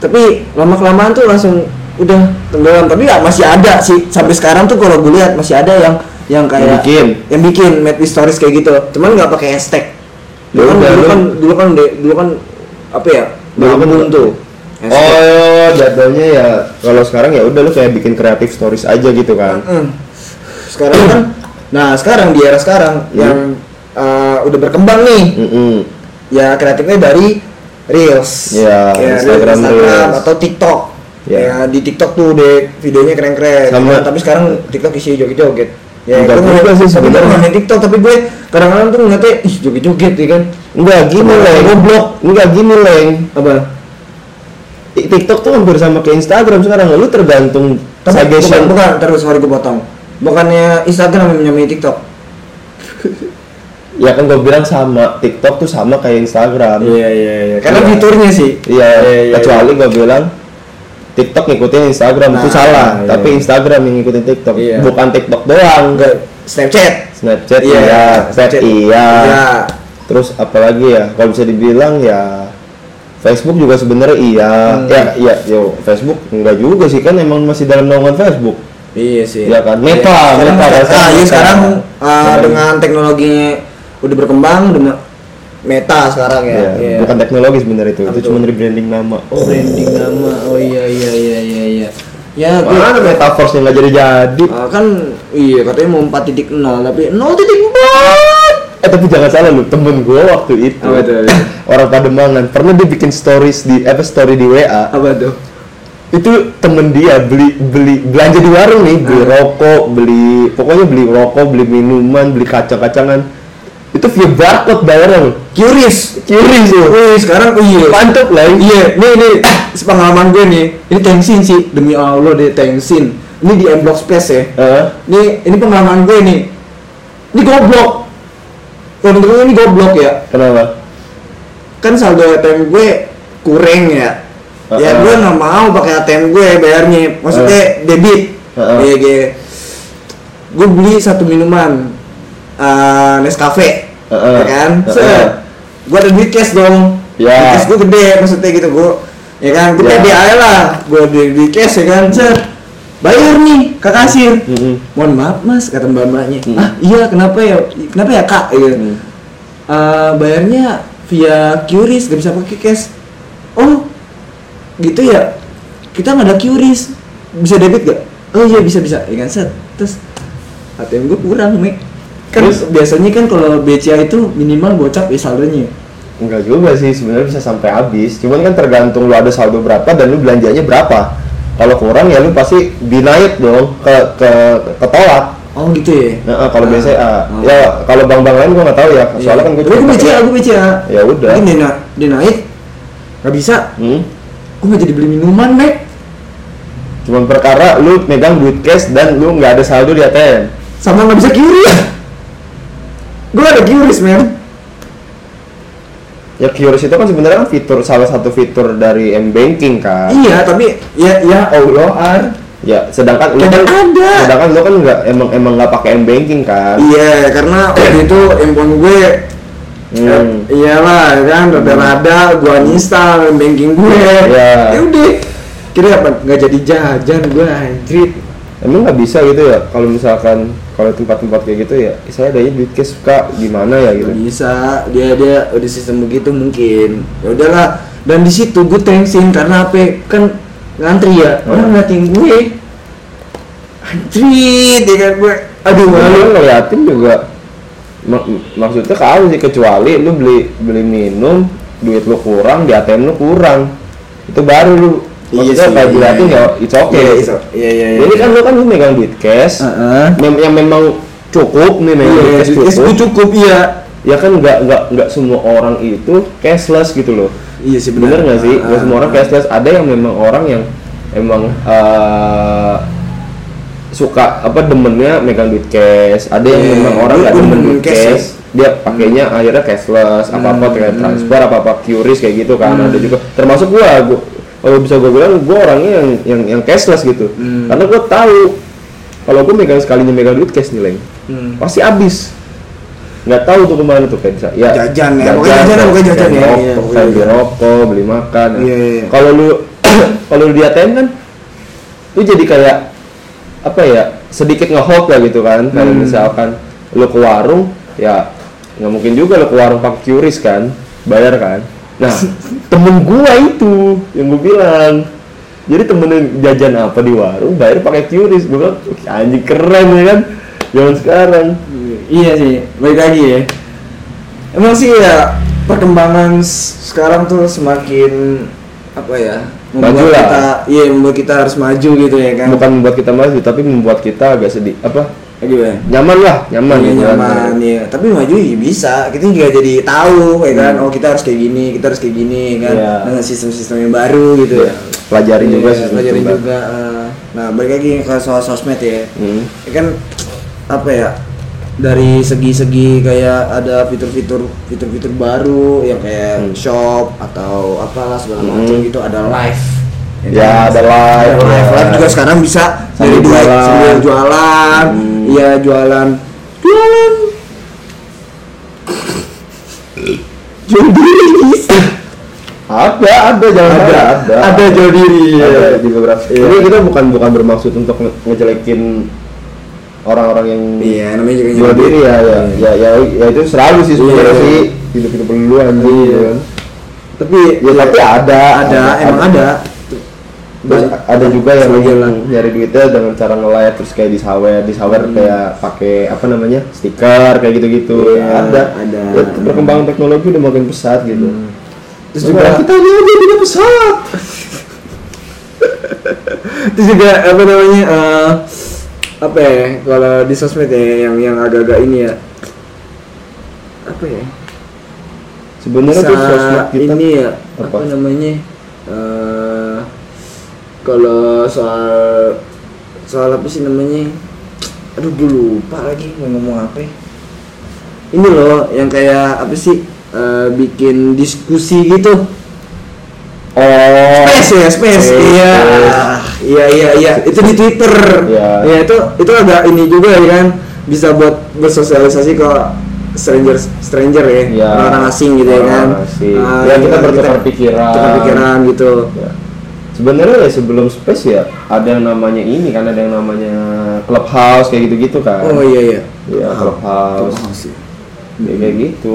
Tapi lama kelamaan tuh langsung udah tenggelam. Tapi ya masih ada sih sampai sekarang tuh kalau gue lihat masih ada yang yang kayak bikin. yang bikin made stories kayak gitu cuman nggak pakai hashtag Ya dulu kan udah, dulu lu- kan dulu kan dulu kan apa ya kan belum tuh Oh, jatuhnya ya kalau sekarang ya udah lu kayak bikin kreatif stories aja gitu kan. Mm. sekarang kan nah sekarang di era sekarang Hmm. yang uh, udah berkembang nih Mm-mm. ya kreatifnya dari reels Ya, Ya, Instagram Reels. atau TikTok Ya. ya. di TikTok tuh deh videonya keren-keren Sama- tapi sekarang TikTok isi joget-joget ya Enggak gue juga sih tapi gue sebenarnya. nggak main TikTok tapi gue kadang-kadang tuh ngeliatnya ih joget-joget ya kan Enggak gini, Leng. goblok. Enggak gini, Leng. apa TikTok tuh hampir sama kayak Instagram sekarang. Lu tergantung Tapi bukan, suggestion. bukan, terus sorry gue potong. Bukannya Instagram yang nyamai TikTok. Ya kan gue bilang sama TikTok tuh sama kayak Instagram. iya iya. Karena Iya. fiturnya sih. Iya, iya, kecuali gue bilang TikTok ngikutin Instagram itu Nah, salah, iya. tapi Instagram yang ngikutin TikTok, Iya. bukan TikTok doang. Enggak Snapchat. Snapchat Iya, iya, Snap Snapchat. iya. Iya. Terus apalagi ya? Kalau bisa dibilang ya Facebook juga sebenarnya iya. Hmm. Ya, iya, yo Facebook enggak juga sih kan emang masih dalam naungan Facebook. Iya sih. Iya kan? Meta, sekarang, Meta, ah, rasanya iya Meta. sekarang ah, Sekarang. dengan teknologinya udah berkembang dengan Meta sekarang ya. Iya, Iya. bukan teknologi sebenarnya itu. Apa itu cuma rebranding nama. Oh branding nama. Oh iya iya iya iya iya. Ya gue Mana metaverse yang nggak jadi-jadi? Ah, kan iya katanya mau 4.0 tapi 0.4. Eh tapi jangan salah lu, temen gue waktu itu Apa tuh? orang Pademangan pernah dia bikin stories di apa story di WA Apa tuh? itu temen dia beli beli belanja di warung nih beli rokok beli pokoknya beli rokok beli minuman beli kacang-kacangan itu via barcode lu Curious. curious lu Wih, sekarang iya. mantep lah Iya, nih nih pengalaman gue nih. Ini tensin sih demi Allah deh tensin. Ini di M Block Space ya. Heeh. Nih, ini pengalaman gue nih. Ini goblok. Kalau menurut gue ini goblok ya. kenapa Kan saldo ATM gue kurang ya. Ya Uh-uh. gue nggak mau pakai ATM gue bayarnya. Maksudnya debit. Uh-uh. Iya, iya. Gue beli satu minuman eh, Nescafe. Uh-uh. Ya kan? Uh-uh. Set. Gue ada duit cash dong. Duit cash gue gede maksudnya gitu gue. Ya kan? Gue pede aja lah. Gue duit duit cash ya kan. Set. Bayar nih ke kasir. Mm-mm. Mohon maaf mas, kata mbak mbaknya. Hmm. Ah iya kenapa ya? Kenapa ya kak? Gitu. Hmm. Eh, bayarnya via QRIS, gak bisa pakai cash. Oh, gitu ya? Kita nggak ada QRIS, bisa debit gak? Oh iya bisa bisa, ya kan set. Terus ATM gue kurang, Mek. Kan Terus? biasanya kan kalau BCA itu minimal gocap ya saldonya. enggak juga sih sebenarnya bisa sampai habis cuman kan tergantung lu ada saldo berapa dan lu belanjanya berapa kalau kurang ya lu pasti dinaik dong ke ke ketolak Oh gitu ya? Nah, kalau Ah. BCA, Oh. ya kalau bank-bank lain gua nggak tahu ya. Soalnya kan gue Tapi gue BCA, gue BCA. Ya udah. Mungkin dia, na- dia naik, nggak bisa. Hmm. Gue nggak jadi beli minuman, Mek. Cuman perkara lu megang duit cash dan lu nggak ada saldo di ATM. sama nggak bisa QRIS gue ada QRIS men Ya QRIS itu kan sebenarnya kan fitur salah satu fitur dari M banking kan. iya tapi ya ya OR Ya, sedangkan lu Tidak kan ada. sedangkan lu kan nggak emang emang nggak pakai M banking kan. iya karena waktu itu handphone gue Hmm. ya, iyalah kan rada-rada gue uninstall banking gue Iya. ya udah kira apa nggak jadi jajan gue anjir Emang nggak bisa gitu ya? Kalau misalkan kalau tempat-tempat kayak gitu ya saya adanya duit cash suka gimana ya gitu. Bisa. Dia dia udah sistem begitu mungkin. Ya udahlah. Dan di situ gue tensin karena apa kan ngantri ya. Orang ngeliatin gue. Anjir ya kan gue. Aduh Lu malu. ngeliatin juga. Mak- maksudnya kali sih kecuali lu beli beli minum duit lu kurang di ATM lu kurang. Itu baru lu maksudnya kayak diliatin ya it's okay iya iya iya iya Jadi kan lu kan lu megang duit cash mem- yang memang cukup nih megang iya cash duit cash cukup. gue cukup iya Ya kan nggak nggak nggak semua orang itu cashless gitu loh. iya sih Bener nggak sih? Nggak semua orang cashless. Ada yang memang orang yang emang eh, suka apa demennya megang duit cash. Ada yang Iya, memang orang dia nggak demen duit cash ya. cash. Dia pakainya akhirnya cashless. Apa apa Hmm, hmm. transfer apa apa QRIS kayak gitu kan. Hmm. Ada juga. Termasuk gua. gua kalau bisa gua bilang gua orangnya yang yang yang cashless gitu. Hmm. Karena gua tahu kalau gua megang sekalinya megang duit cash nih Leng, Hmm. pasti habis nggak tahu tuh ke mana tuh kayak bisa ya Jajan ya, pokoknya jajan ya, pokoknya jajan ya, rokok, iya, beli rokok beli makan ya. Iya, iya. kalau lu kalau lu di ATM kan lu jadi kayak apa ya sedikit ngehold lah gitu kan kalau Hmm. misalkan lu ke warung ya nggak mungkin juga lu ke warung pakai QRIS kan bayar kan nah temen gua itu yang gua bilang jadi temenin jajan apa di warung bayar pakai QRIS gua bilang "Wih, anjing keren ya kan zaman sekarang Iya sih, baik lagi ya. Emang sih ya perkembangan sekarang tuh semakin apa ya? Maju lah. kita, iya membuat kita harus maju gitu ya kan. bukan membuat kita maju tapi membuat kita agak sedih apa Ya. nyaman lah nyaman Iya, kan. nyaman ya. Tapi maju ya bisa. Kita juga jadi tahu ya kan. Hmm. Oh kita harus kayak gini, kita harus kayak gini kan. Iya. Dengan sistem-sistem yang baru gitu ya. pelajarin juga Iya, sih pelajarin juga. eh. Nah balik lagi ke soal sosmed ya. hmm. ya kan apa ya dari segi-segi kayak ada fitur-fitur fitur-fitur baru yang kayak Hmm. shop atau apalah segala Hmm. macam gitu ada live Ya, ada live, ada live ya. live juga sekarang bisa dari dua jualan. jualan Hmm. Iya jualan. Jualan. Jual diri. Ada ada jangan ada ada. ada. Jual diri. Ya. ada di beberapa Iya. ini kita bukan bukan bermaksud untuk nge- ngejelekin orang-orang yang iya namanya juga jual diri ya ya. Ya ya, ya itu selalu sih sebenarnya Iya. sih. Hidup hidup lu anjing Iya. gitu kan. tapi ya tapi ada. Ada emang ada Terus ada juga yang yang nyari duitnya dengan cara nge-live terus kayak disawer, disawer Hmm. kayak pakai apa namanya? stiker kayak gitu-gitu. Iya, ada. ada. Ya, perkembangan teknologi udah makin pesat gitu. Hmm. Terus juga kita ini aja tidak pesat. terus juga apa namanya eh, apa ya kalau di sosmed ya yang yang agak-agak ini ya apa ya Sebenarnya tuh sosmed kita ini ya apa, apa? namanya eh kalau soal soal apa sih namanya aduh gue lupa lagi mau ngomong apa ya. ini loh yang kayak apa sih eh, bikin diskusi gitu Oh. Space ya, space. Iya. Iya, iya, iya. Itu di Twitter. Iya. Ya, itu itu agak ini juga ya kan. Bisa buat bersosialisasi ke stranger stranger ya, Iya. orang asing gitu ya kan. Orang asing. Ah, Ya, kita gitu, bertukar pikiran. Tukar pikiran gitu. Ya. Sebenarnya ya sebelum space ya ada yang namanya ini kan ada yang namanya clubhouse kayak gitu-gitu kan. Oh iya iya. Iya, clubhouse. Clubhouse, ya. Ya, kayak gitu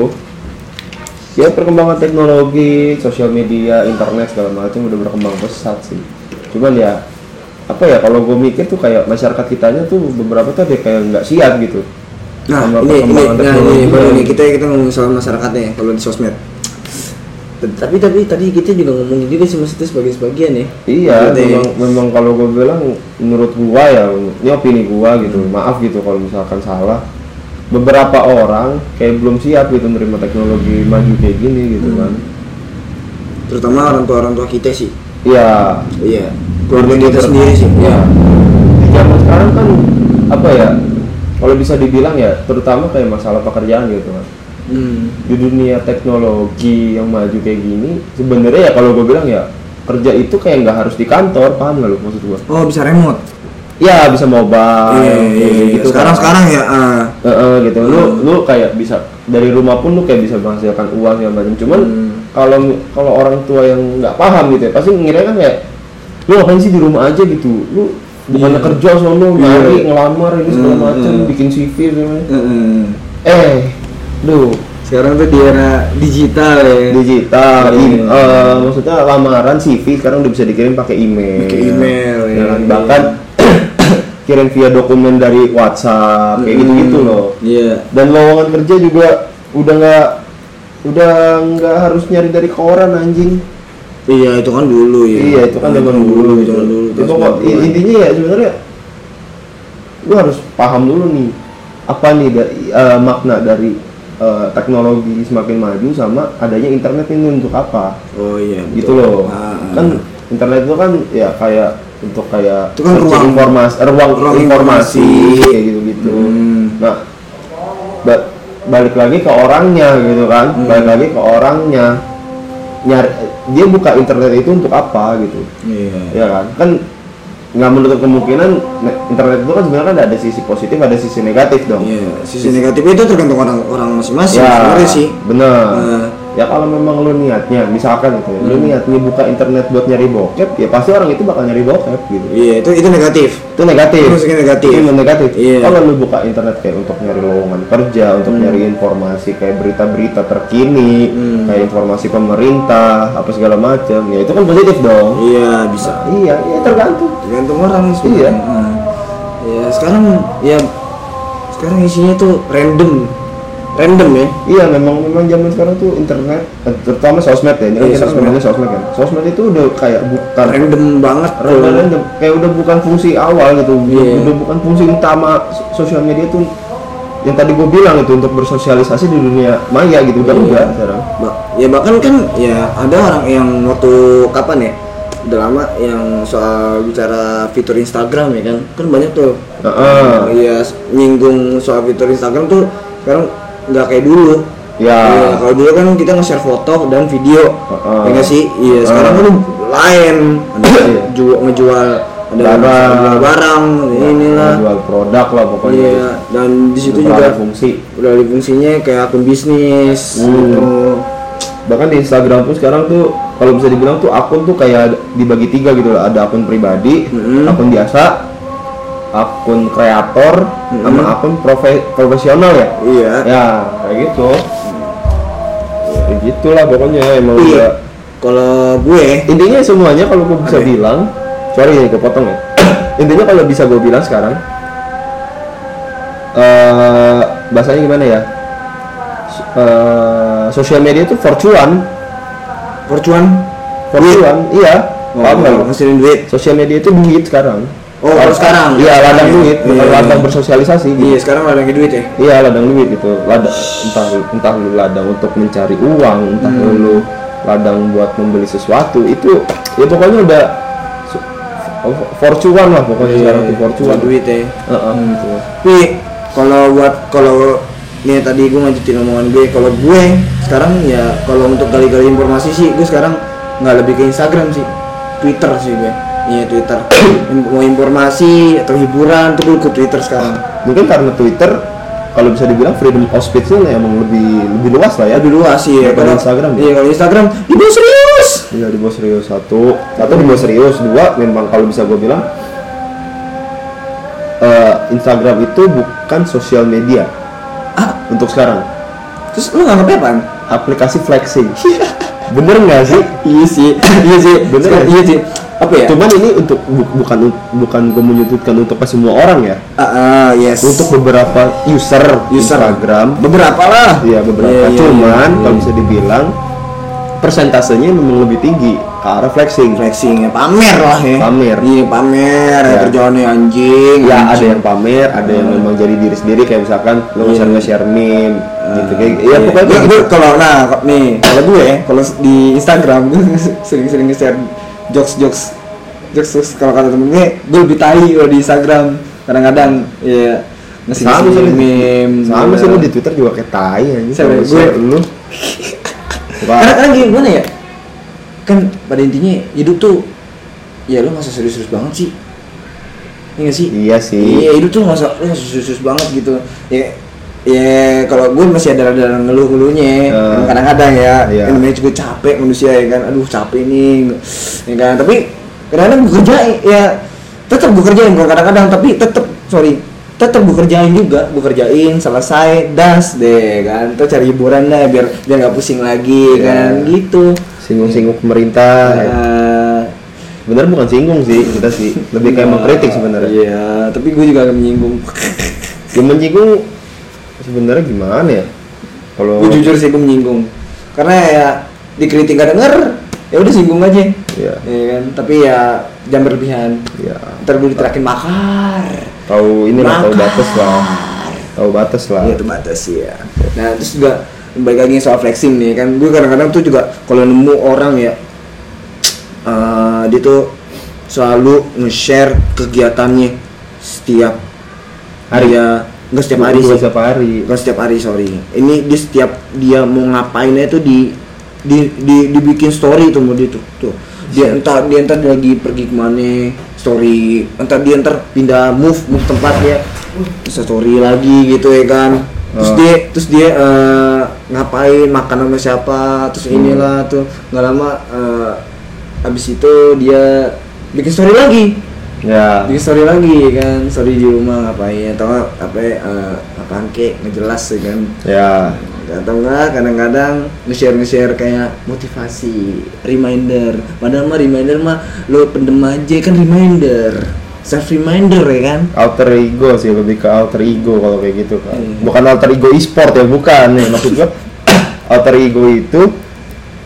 ya perkembangan teknologi sosial media internet segala macam udah berkembang pesat sih cuman ya apa ya kalau gue mikir tuh kayak masyarakat kitanya tuh beberapa tuh ada kayak nggak siap gitu Nah, ini ini nah ini baru yang- nih kita kita ngomong soal masyarakatnya ya, kalau di sosmed. Tapi tapi tadi kita juga ngomongin juga sih maksudnya sebagai sebagian ya. iya memang memang kalau gue bilang menurut gua ya ini opini gua gitu maaf gitu kalau misalkan salah beberapa orang kayak belum siap gitu menerima teknologi maju kayak gini gitu kan Terutama orang tua orang tua kita sih. iya Iya. Keluarga kita sendiri sih. ya di zaman sekarang kan apa ya kalau bisa dibilang ya terutama kayak masalah pekerjaan gitu kan Hmm. di dunia teknologi yang maju kayak gini sebenarnya ya kalau gue bilang ya kerja itu kayak nggak harus di kantor paham nggak lu maksud gue Oh bisa remote. ya bisa mobile Iya, iya, kayak iya. gitu sekarang kan. sekarang ya. ah. Eh, eh, gitu lu Hmm. lu kayak bisa dari rumah pun lu kayak bisa menghasilkan uang yang macam cuman Hmm. kalau kalau orang tua yang nggak paham gitu ya pasti ngira kan kayak lu ngapain sih di rumah aja gitu lu bukannya Iya. kerja sono nyari ngelamar ini segala Hmm, macam hmm. bikin CV segala- Heeh. eh lu sekarang tuh di era digital ya digital Iya. im- eh, maksudnya lamaran CV sekarang udah bisa dikirim pakai email Pakai email, Ya iya. kan? bahkan kirim via dokumen dari WhatsApp kayak Hmm. loh iya dan lowongan kerja juga udah nggak udah nggak harus nyari dari koran anjing iya itu kan dulu ya iya itu kan zaman dulu zaman dulu itu pokok i- intinya ya sebenarnya lu harus paham dulu nih apa nih da- eh, makna dari eh, teknologi semakin maju sama adanya internet ini untuk apa oh iya gitu betul. loh Ah, ah. kan internet itu kan ya kayak untuk kayak Itu kan ruang- informasi eh, ruang, ruang informasi, informasi. kayak gitu gitu Hmm. nah ba- balik lagi ke orangnya gitu kan Hmm. balik lagi ke orangnya nyari dia buka internet itu untuk apa gitu iya ya kan kan nggak menutup kemungkinan ne- internet itu kan sebenarnya ada, ada sisi positif ada sisi negatif dong iya sisi negatif itu tergantung orang orang masing-masing ya sebenarnya sih benar Eh. Ya kalau memang lu niatnya misalkan gitu ya, lu Hmm. niatnya buka internet buat nyari bokep ya pasti orang itu bakal nyari bokep gitu iya itu itu negatif itu negatif Itu maksudnya negatif. itu negatif Iya. kalau lu buka internet kayak untuk nyari lowongan kerja untuk Hmm. nyari informasi kayak berita-berita terkini Hmm. kayak informasi pemerintah apa segala macam ya itu kan positif dong iya bisa iya iya tergantung tergantung orang Iya. sebenarnya. Hmm. ya sekarang ya sekarang isinya tuh random random ya Iya memang memang zaman sekarang tuh internet eh, terutama sosmed ya ini kan Iya, kita sosmed. sosmed kan sosmed itu udah kayak bukan random banget random, random. kayak udah bukan fungsi awal gitu udah, Iya. udah bukan fungsi utama so- sosial media tuh yang tadi gue bilang itu untuk bersosialisasi di dunia maya gitu udah Iya. enggak sekarang Ba- ya bahkan kan ya ada orang yang waktu kapan ya udah lama yang soal bicara fitur Instagram ya kan kan banyak tuh Heeh. iya s- nyinggung soal fitur Instagram tuh sekarang nggak kayak dulu Ya. Iya, kalau dulu kan kita nge-share foto dan video Heeh. ya sih iya sekarang Heeh. kan lain ada Iya. jual ngejual ada Barang. jual barang inilah jual produk lah pokoknya iya dan di situ juga ada fungsi udah ada fungsinya kayak akun bisnis Hmm. gitu. bahkan di Instagram pun sekarang tuh kalau bisa dibilang tuh akun tuh kayak dibagi tiga gitu lah ada akun pribadi Mm-mm. akun biasa akun kreator sama Mm-mm. akun profe- profesional ya? Iya. Ya kayak gitu. Ya gitulah pokoknya emang Iya. udah. Kalau gue intinya semuanya kalau gue bisa Oke. bilang sorry ya kepotong ya. Intinya kalau bisa gue bilang sekarang eh bahasanya gimana ya? S- eh, sosial media itu forcuan percuan forcuan iya. Paham nggak duit. Sosial media itu duit sekarang Oh, kalau sekarang? iya ladang Iya. duit bukan Iya. ladang bersosialisasi gitu. iya sekarang ada lagi duit ya Iya ladang duit gitu. Ladang entah entah lu ladang untuk mencari uang, entah Hmm. lu ladang buat membeli sesuatu itu ya pokoknya udah su- forcuan lah pokoknya sekarang tuh forcuan. Duit ya Heeh, gitu. tapi kalau buat kalau nih tadi gue ngajutin omongan gue kalau gue sekarang ya kalau untuk gali-gali informasi sih gue sekarang nggak lebih ke Instagram sih Twitter sih gue iya Twitter. Mau informasi atau hiburan tuh ke Twitter sekarang. Mungkin karena Twitter kalau bisa dibilang freedom of speech-nya emang lebih lebih luas lah ya. lebih luas sih ya Daripada Instagram. iya kalau Instagram ibu serius! Iya di bawah serius. Satu, satu di bawah serius. Dua memang kalau bisa gue bilang eh, Instagram itu bukan sosial media ah. untuk sekarang. Terus lu nganggapnya apaan? Aplikasi flexing bener nggak sih? Iya sih. Iya sih. Bener ya? iya sih? apa ya? Cuman ini untuk bu- bukan bukan gue menyudutkan untuk semua orang ya? Ah ah, yes. Untuk beberapa user, User. Instagram. Beberapa lah. Iya beberapa. Iya, iya, Cuman iya. kalau bisa dibilang persentasenya memang lebih tinggi ke arah flexing. flexing ya pamer lah ya Pamer. iya pamer ya. Ya. kerjaannya anjing Ya ada anjing. yang pamer, ada yang memang jadi diri sendiri kayak misalkan lo Iya. nge-share nge-share meme gitu kayak Iya, ya pokoknya gue, kayak gue gitu. kalau nah nih kalau gue kalau di Instagram gue sering-sering nge-share jokes jokes jokes jokes kalau kata temen gue gue lebih tai kalau di Instagram kadang-kadang ya ngasih sama sih meme sama ya. sih lu di Twitter juga kayak tai kalau gue. share lu. Karena kan gimana ya kan pada intinya hidup tuh ya lu masa serius-serius banget sih Iya sih? iya sih. Iya hidup tuh masa lu masa serius-serius banget gitu ya ya kalau gue masih ada ada ngeluh-ngeluhnya Eh. kadang-kadang ya Iya. kan namanya juga capek manusia ya kan aduh capek nih ya kan tapi kadang-kadang gue kerjain ya tetap gue kerjain bukan kadang-kadang tapi tetap sorry tetap gue kerjain juga gue kerjain selesai das deh kan terus cari hiburan deh biar biar nggak pusing lagi Ya. kan gitu singgung-singgung pemerintah Eh, bener bukan singgung sih kita sih. Lebih kayak mengkritik sebenarnya. iya tapi gue juga akan menyinggung. Yang menyinggung sebenarnya gimana ya? Kalau gue jujur sih gue menyinggung. Karena ya dikritik gak denger ya udah singgung aja. Ya ya kan? Tapi ya jangan berlebihan. Ya ntar gue diterakin makar. Tahu ini lah tahu batas lah. Tahu batas lah. Iya itu batas ya. Nah terus juga balik lagi soal flexing nih kan, gue kadang-kadang tuh juga kalau nemu orang ya, eh, dia tuh selalu nge-share kegiatannya setiap hari. ya, nggak setiap hari sih, setiap hari. Nggak setiap hari sorry. Ini dia setiap dia mau ngapainnya itu di di, di dibikin story tuh mau dia tuh tuh. Dia entah dia entar lagi pergi ke mana story entar dia entar pindah move move tempat dia bisa story lagi gitu ya kan. Terus Oh. dia terus dia eh, ngapain makan sama siapa terus Hmm. inilah tuh. Nggak lama eh, habis itu dia bikin story lagi. Ya. Bikin story lagi kan story di rumah ngapain atau apa uh, apaan kek ngejelas ya kan. Ya. Atau enggak kadang-kadang nge-share nge-share kayak motivasi reminder. Padahal mah reminder mah lo pendem aja kan reminder self reminder ya kan? Alter ego sih lebih ke alter ego kalau kayak gitu kan Iya. bukan alter ego e-sport ya bukan. Nih maksud gua alter ego itu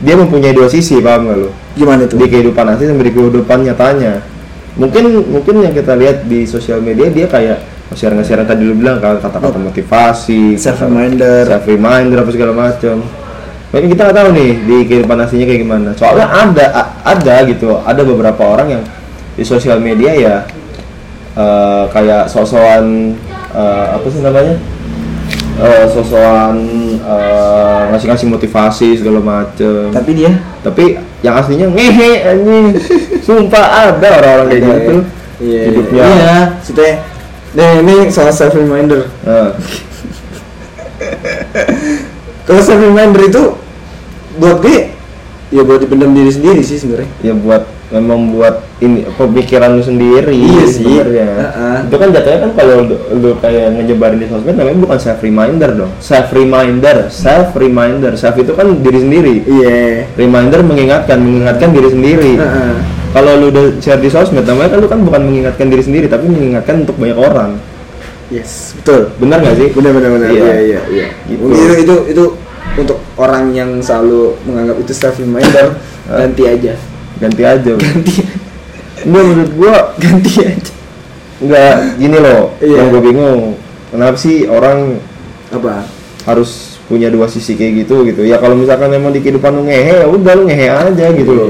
dia mempunyai dua sisi paham gak lo gimana tuh? Di kehidupan asli sama di kehidupan nyatanya. Mungkin mungkin yang kita lihat di sosial media dia kayak share nge-share yang tadi lu bilang kan kata-kata motivasi Self reminder. self reminder apa segala macam Mungkin kita nggak tahu nih di kehidupan aslinya kayak gimana. Soalnya ada ada gitu ada beberapa orang yang di sosial media ya eh, kayak sosokan eh, apa sih namanya? Eh, sosokan eh, ngasih-ngasih motivasi segala macem. Tapi dia? Tapi yang aslinya ngehe anjing. Sumpah ada orang-orang kayak Ada, gitu. iya. Hidupnya. Iya maksudnya nah ini soal self reminder Nah, kalau self reminder itu buat gue ya buat dipendam diri sendiri sih sebenarnya. Ya buat memang buat ini pemikiran lu sendiri Iya sih. sebenarnya Heeh. itu kan jatuhnya kan kalau lu, lu kayak ngejebarin di sosmed namanya bukan self reminder dong self reminder self reminder self itu kan diri sendiri iya reminder mengingatkan mengingatkan diri sendiri Heeh. kalau lu udah share di sosmed namanya kan lu kan bukan mengingatkan diri sendiri tapi mengingatkan untuk banyak orang yes betul benar nggak sih benar benar benar Iya. iya iya iya Gitu. itu, itu itu untuk orang yang selalu menganggap itu self reminder Hah? ganti aja ganti aja ganti. Enggak menurut gua ganti aja. Enggak gini loh Iya. yang gue bingung kenapa sih orang apa? harus punya dua sisi kayak gitu gitu. Ya kalau misalkan emang di kehidupan lu ngehe ya udah lu ngehe aja gitu loh.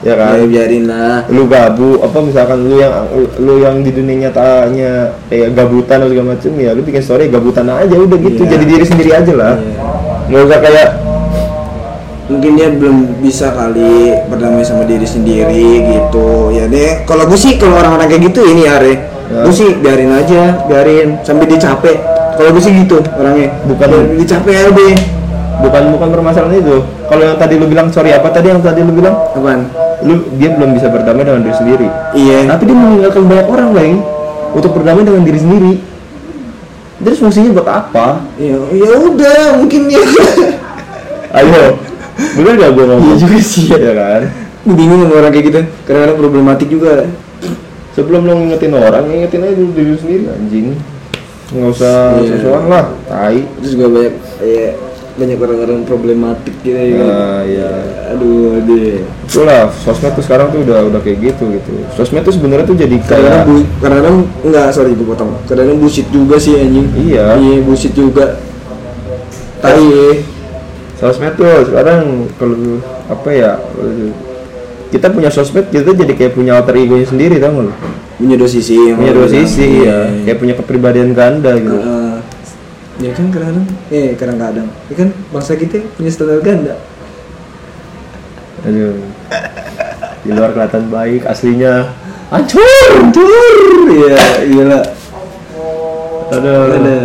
Ya kan? Ya biarin lah. Lu gabu apa misalkan lu yang lu yang di dunia nyatanya kayak gabutan atau segala macem ya lu bikin story gabutan aja udah gitu. Iya. jadi diri sendiri aja lah. Iya. nggak usah kayak mungkin dia belum bisa kali berdamai sama diri sendiri gitu. Ya deh kalau gue sih kalau orang-orang kayak gitu ini ya Re Ya. gue sih biarin aja biarin sampai dia capek kalau gue sih gitu orangnya. Bukan- dia capek aja deh bukan bukan permasalahan itu. Kalau yang tadi lu bilang sorry apa tadi yang tadi lu bilang? Apaan? Lu dia belum bisa berdamai dengan diri sendiri. Iya. Tapi dia meninggalkan banyak orang lain untuk berdamai dengan diri sendiri. Terus fungsinya buat apa? Ya ya udah mungkin ya ayo bener gak gue ngomong? Iya juga sih, ya kan? Gue bingung sama orang kayak gitu. Kadang-kadang problematik juga. Sebelum lo ngingetin orang ngingetin aja dulu diri sendiri anjing. Nggak usah Iya. sesuatu lah tai. Terus juga banyak ya banyak orang-orang problematik gitu ya. Kan nah ya aduh deh itulah sosmed tuh sekarang tuh udah udah kayak gitu gitu. Sosmed tuh sebenarnya tuh jadi kayak bu kadang-kadang enggak sorry gue potong. Kadang-kadang bullshit juga sih anjing. Iya. iya bullshit juga. Tai ya. Sosmed tuh sekarang kalau apa ya kita punya sosmed kita jadi kayak punya alter egonya sendiri tau lo punya dua sisi punya dua sisi ya. Kayak punya kepribadian ganda gitu. Heeh. ya kan kadang-kadang eh kadang-kadang. Ya kan bangsa kita punya standar ganda. Aduh. Di luar kelihatan baik aslinya. Hancur! Hancur! Iya iyalah. Aduh. Ada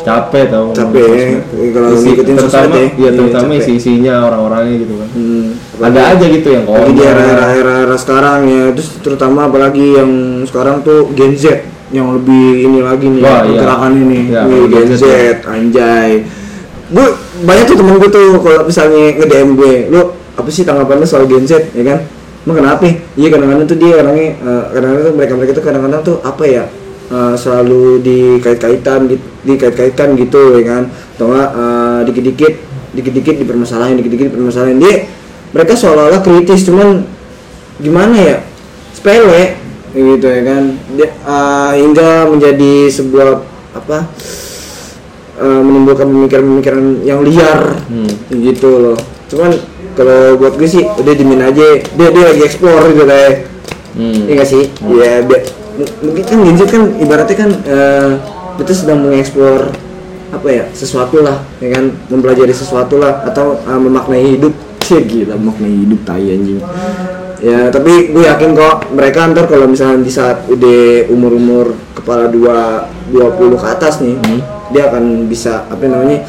capek tau Capek ya, kalau Isi- ngikutin terutama ya. iya Iya, terutama isi isinya orang-orangnya gitu kan Hmm, ada aja gitu yang lagi di komentar. era-era era sekarang ya terus terutama apalagi yang sekarang tuh Gen Z yang lebih ini lagi nih Wah, iya. pergerakan ini Iya, Wih, kalau Gen Gen Z, ya. anjay gue banyak tuh temen gue tuh kalau misalnya nge DM gue lu apa sih tanggapan lu soal Gen Z ya kan emang kenapa iya kadang-kadang tuh dia orangnya eh, kadang-kadang tuh mereka mereka tuh kadang-kadang tuh apa ya eh, selalu dikait-kaitan dikait-kaitkan gitu ya kan? Atau eh, dikit-dikit dikit-dikit dipermasalahin dikit-dikit dipermasalahin. Dia mereka seolah-olah kritis cuman gimana ya? Sepele gitu ya kan? Dia, eh, hingga menjadi sebuah apa eh, menimbulkan pemikiran-pemikiran yang liar Hmm. gitu loh. Cuman kalau buat gue sih udah dimin aja dia dia lagi explore gitu kayak. Hmm. Iya gak sih? Iya, bi- m- mungkin kan Gen Z kan ibaratnya kan eh, kita sedang mengeksplor apa ya sesuatu lah, ya kan? Mempelajari sesuatu lah atau eh, memaknai hidup. Cih gila memaknai hidup tai anjing. Ya tapi gue yakin kok mereka ntar kalau misalnya di saat udah umur-umur kepala dua 20 ke atas nih, dia akan bisa apa namanya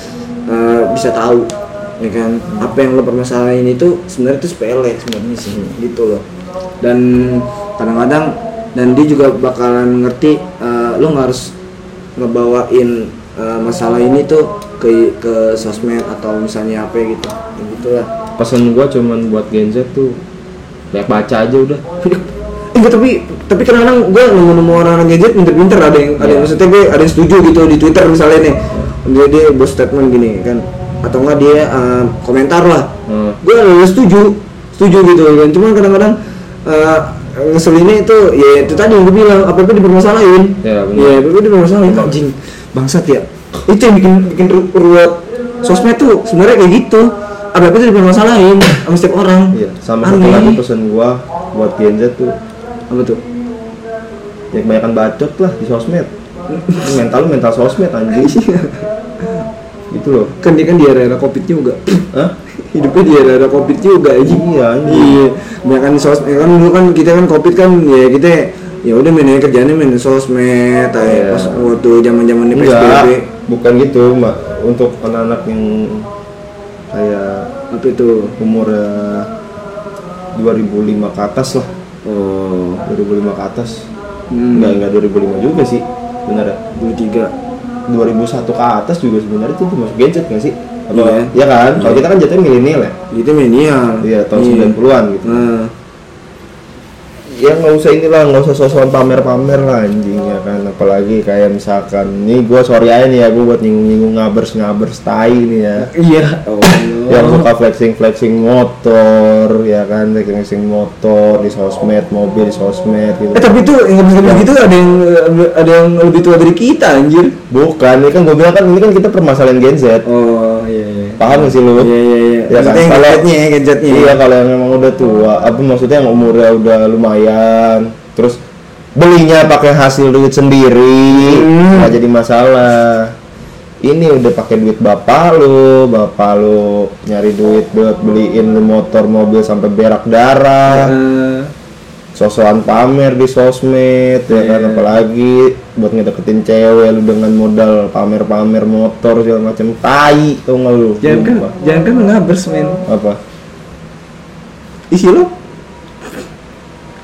eh, bisa tahu ya kan? Apa yang lo permasalahin itu sebenarnya itu sepele sebenarnya sih gitu loh. Dan kadang-kadang dan dia juga bakalan ngerti eh, lo nggak harus ngebawain eh, masalah ini tuh ke ke sosmed atau misalnya apa gitu. Ya gitulah. Pesan gua cuman buat Gen Z tuh banyak baca aja udah. Enggak tapi tapi kadang-kadang gue nemu-nemu orang-orang gadget pinter-pinter. Ada yang ada yang Iya. maksudnya gue ada yang setuju gitu di Twitter misalnya nih. Dia dia buat statement gini kan. Atau enggak dia eh, komentar lah. Hmm. gue setuju setuju gitu kan. Cuman kadang-kadang eh, ngeselinnya itu ya itu tadi yang gue bilang apa apa dipermasalahin. Ya, benar. ya apa apa dipermasalahin. Anjing bangsat ya. Itu yang bikin bikin ru- ruwet sosmed tuh sebenarnya kayak gitu. Apa itu dipermasalahin sama setiap orang. Iya sama satu Aneh. lagi pesan gua buat Gen Z tuh. Apa tuh? Ya kebanyakan bacot lah di sosmed. Mental lu mental sosmed anjing. Gitu loh. Kan dia kan di era-era covid juga. Hah? Hidupnya di era-era covid juga aja Iya, iya. Banyak kan sosmed kan dulu kan kita kan covid kan ya kita ya udah main aja kerjanya main sosmed Iya. kayak pas waktu zaman zaman di psbb bukan gitu mak untuk anak-anak yang kayak apa itu? umur 2005 ke atas lah. Oh. 2005 ke atas. Hmm. enggak enggak 2005 juga sih benar. Ya dua tiga 2001 ke atas juga sebenarnya itu masuk gadget nggak sih apa Iya. ya kan? Kalau Iya. kita kan jatuhnya milenial ya? Itu milenial. Iya tahun 90-an gitu. Nah. Ya nggak usah inilah nggak usah sosokan pamer-pamer lah anjing ya kan? Apalagi kayak misalkan ini gue sorry aja nih ya gue buat nyinggung-nyinggung ngabers ngabers tai nih ya. Iya. Oh yang suka flexing flexing motor ya kan? Flexing flexing motor di sosmed mobil di sosmed gitu. Eh tapi tuh yang habis gitu ada yang ada yang lebih tua dari kita anjir. Bukan ini kan gue bilang kan ini kan kita permasalahan Gen Z. Oh iya iya paham gak sih lu? Iya iya iya. Ya kan, maksudnya yang kalau- gadgetnya ya gadgetnya. Iya kalau yang memang udah tua, apa maksudnya yang umurnya udah lumayan, terus belinya pakai hasil duit sendiri, Hmm. nggak jadi masalah. Ini udah pakai duit bapak lu, bapak lu nyari duit buat beliin lu motor mobil sampai berak darah, Eh, sosokan pamer di sosmed, ya kan Iya. apalagi buat ngedeketin cewek lu dengan modal pamer-pamer motor segala macam tai, tau nggak lu? jangan kan jangan kan ngabers men apa? isi lo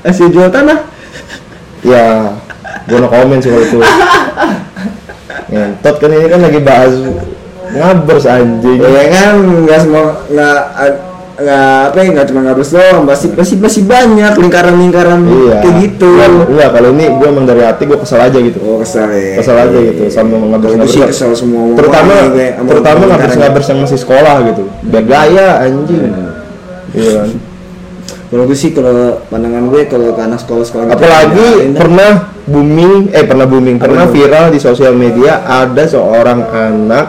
hasil jual tanah Ya, gue no komen sih itu. Ngentot kan ini kan lagi bahas ngabers anjing. ya kan nggak semua nggak nggak apa ya nggak cuma ngabers doang pasti pasti pasti banyak lingkaran-lingkaran Iya. kayak gitu Enggak, kalau ini gue emang dari hati gue kesel aja gitu. oh kesel ya Kesel aja gitu sama ngabers Kalau gue sih kesel semua Terutama kayak sama terutama ngabers lingkaran. ngabers yang masih sekolah gitu. Biar gaya anjing. Iya kan. kalau gue sih kalau pandangan gue kalau ke anak sekolah sekolah gitu, Apalagi ya, pernah booming, eh pernah booming, pernah viral di sosial media ada seorang anak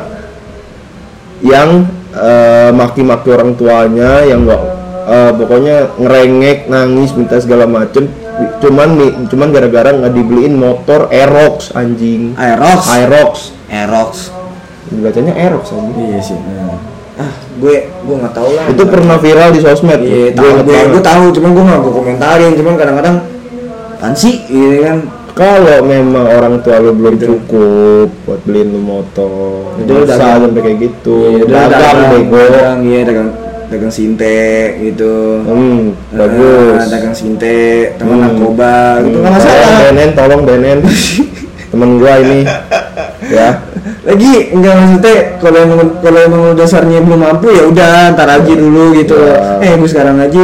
yang eh, maki-maki orang tuanya yang enggak pokoknya ngerengek, nangis, minta segala macem. Cuman nih cuman gara-gara nggak dibeliin motor Aerox anjing. Aerox? Aerox. Aerox. Bacanya Aerox anjing. Iya sih ah gue gue nggak tahu lah. Itu pernah viral di sosmed. Iya gue tahu gue gue tahu cuman gue nggak gue komentarin. Cuman kadang-kadang kan sih? Iya kan kalau memang orang tua lu belum cukup buat beliin lu motor usah dagang. sampai kayak gitu Iya, dagang bego dagang, iya dagang dagang sinte gitu. hmm Ah, bagus dagang sinte, teman Hmm. narkoba gitu Hmm, nggak masalah. tolong Benen tolong Benen temen gua ini ya Lagi enggak maksudnya kalau emang kalau emang dasarnya belum mampu ya udah ntar aja dulu gitu. Ya. Eh gue sekarang aja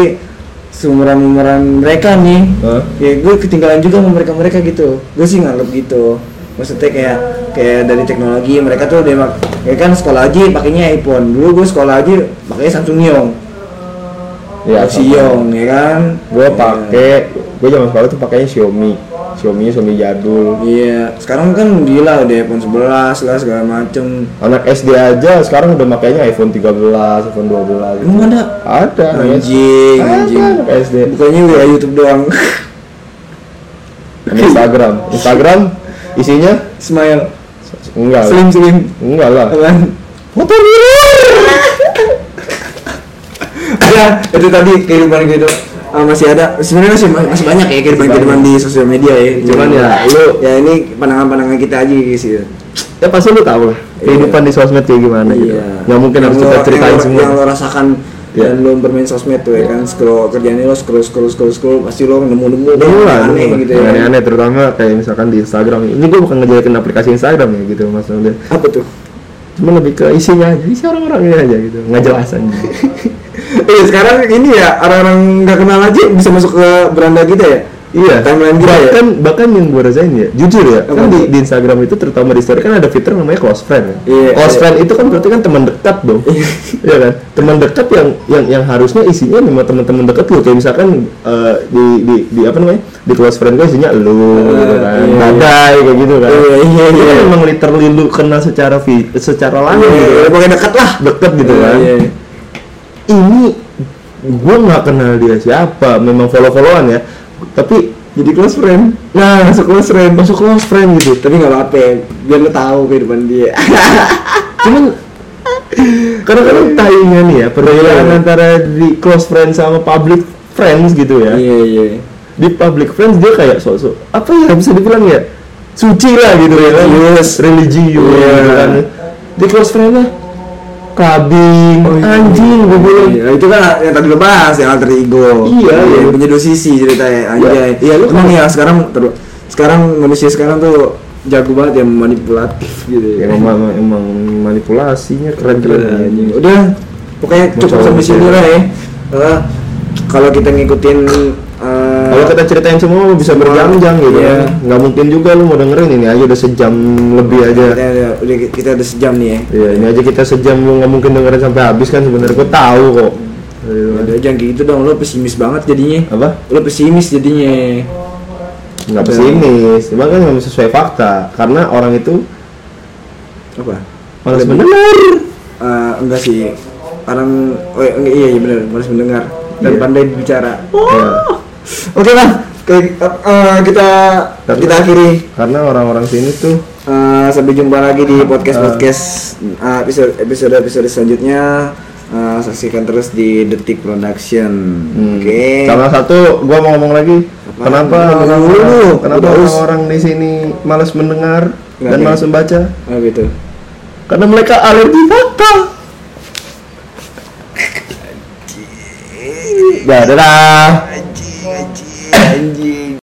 seumuran umuran mereka nih, Hah? ya gue ketinggalan juga sama mereka mereka gitu. Gue sih nganggap gitu. Maksudnya kayak kayak dari teknologi mereka tuh udah mak- ya kan sekolah aja pakainya iPhone. Dulu gue sekolah aja pakainya Samsung Yong. ya Xiong ya kan. gua Ya. pakai gua zaman sekolah tuh pakainya Xiaomi Xiaomi Xiaomi jadul Iya, sekarang kan gila udah iPhone 11 lah segala macem. anak SD aja sekarang udah makainya iPhone 13 iPhone 12 Emang ada? ada. Anjing, Ada anjing. anak SD Bukannya udah YouTube doang. Instagram Instagram isinya Smile, enggak slim slim, enggak lah motor biru Ya, itu tadi kehidupan gitu. Ah, masih ada, sebenarnya masih masih banyak ya kehidupan di sosial media ya. Cuman ya, lu- ya ini pandangan-pandangan kita aja guys ya. ya pasti lu tahu lah kehidupan di sosmed kayak gimana gitu nggak mungkin Yang harus kita ceritain yang semua Yang lo rasakan Iya. dan lo bermain sosmed tuh ya kan scroll kerjaannya lo scroll scroll scroll scroll pasti lo nemu nemu lah, aneh dulu gitu lah. ya. aneh-aneh terutama kayak misalkan di Instagram ini gue bukan ngejelekin aplikasi Instagram ya gitu maksudnya Apa tuh? cuma lebih ke isinya aja isi orang-orangnya aja gitu nggak jelas aja Iya sekarang ini ya orang-orang nggak kenal aja bisa masuk ke beranda kita ya. iya Timeline kita ya. bahkan bahkan yang gue rasain ya jujur ya Apa kan di, di Instagram itu terutama di story kan ada fitur namanya close friend ya. Iya, close iya. friend itu kan berarti kan teman dekat dong Iya kan teman dekat yang yang yang harusnya isinya memang teman-teman dekat lu kayak misalkan eh, di, di di apa namanya di close friend gue isinya lu gitu kan iya, iya. badai kayak gitu kan Iya, iya, Itu kan iya. memang literally lu kenal secara vi, secara langsung Iya, gitu iya, kan. dekat lah. deket gitu Iya, kan iya, iya. Ini gue nggak kenal dia siapa memang follow followan ya. Tapi jadi close friend. Nah masuk close friend. Masuk close friend gitu. Tapi nggak apa-apa ya, biar lo tahu kehidupan dia. cuman kadang-kadang tainya nih ya perbedaan Iya. antara di close friend sama public friends gitu ya. Iya iya. di public friends dia kayak sosok apa ya bisa dibilang ya suci lah gitu ya kan. Religius. religius gitu kan. Di close friend lah kabing Oh, iya. anjing gue bilang Iya, itu kan yang tadi lo bahas yang alter ego. Iya, iya. punya dua sisi ceritanya anjay. Iya, lu Emang ya sekarang terus sekarang manusia sekarang tuh jago banget ya manipulatif gitu ya, ya. emang, emang manipulasinya keren-keren Udah, anjing. udah pokoknya cukup sampai sini lah ya. Eh, kalau kita ngikutin eh, Kalau kita ceritain semua bisa berjam-jam gitu iya. kan. Nggak mungkin juga lu mau dengerin ini aja udah sejam lebih aja. kita, udah kita udah sejam nih ya. Iya, ini aja kita sejam lu nggak mungkin dengerin sampai habis kan sebenarnya gua tahu kok. Iya. Udah jangan gitu dong, lo pesimis banget jadinya. Apa? Lo pesimis jadinya. Nggak Udah. pesimis, cuma kan memang sesuai fakta karena orang itu Apa? malas mendengar. Eh, enggak sih. Orang oh iya, iya, iya benar, harus mendengar dan Iya. pandai bicara. Ya, Oke lah, ke- eh, kita Karena- kita akhiri. karena orang-orang sini tuh Eh, sampai jumpa lagi di podcast podcast episode episode episode selanjutnya. Eh, saksikan terus di Detik Production. Hmm. Oke. Sama satu, gua mau ngomong lagi. Apa? Kenapa kenapa Udah, us. orang-orang di sini malas mendengar Nggak, dan malas membaca? Oh gitu. Karena mereka alergi fakta. Ya, dadah. Anjing, anjing, anjing.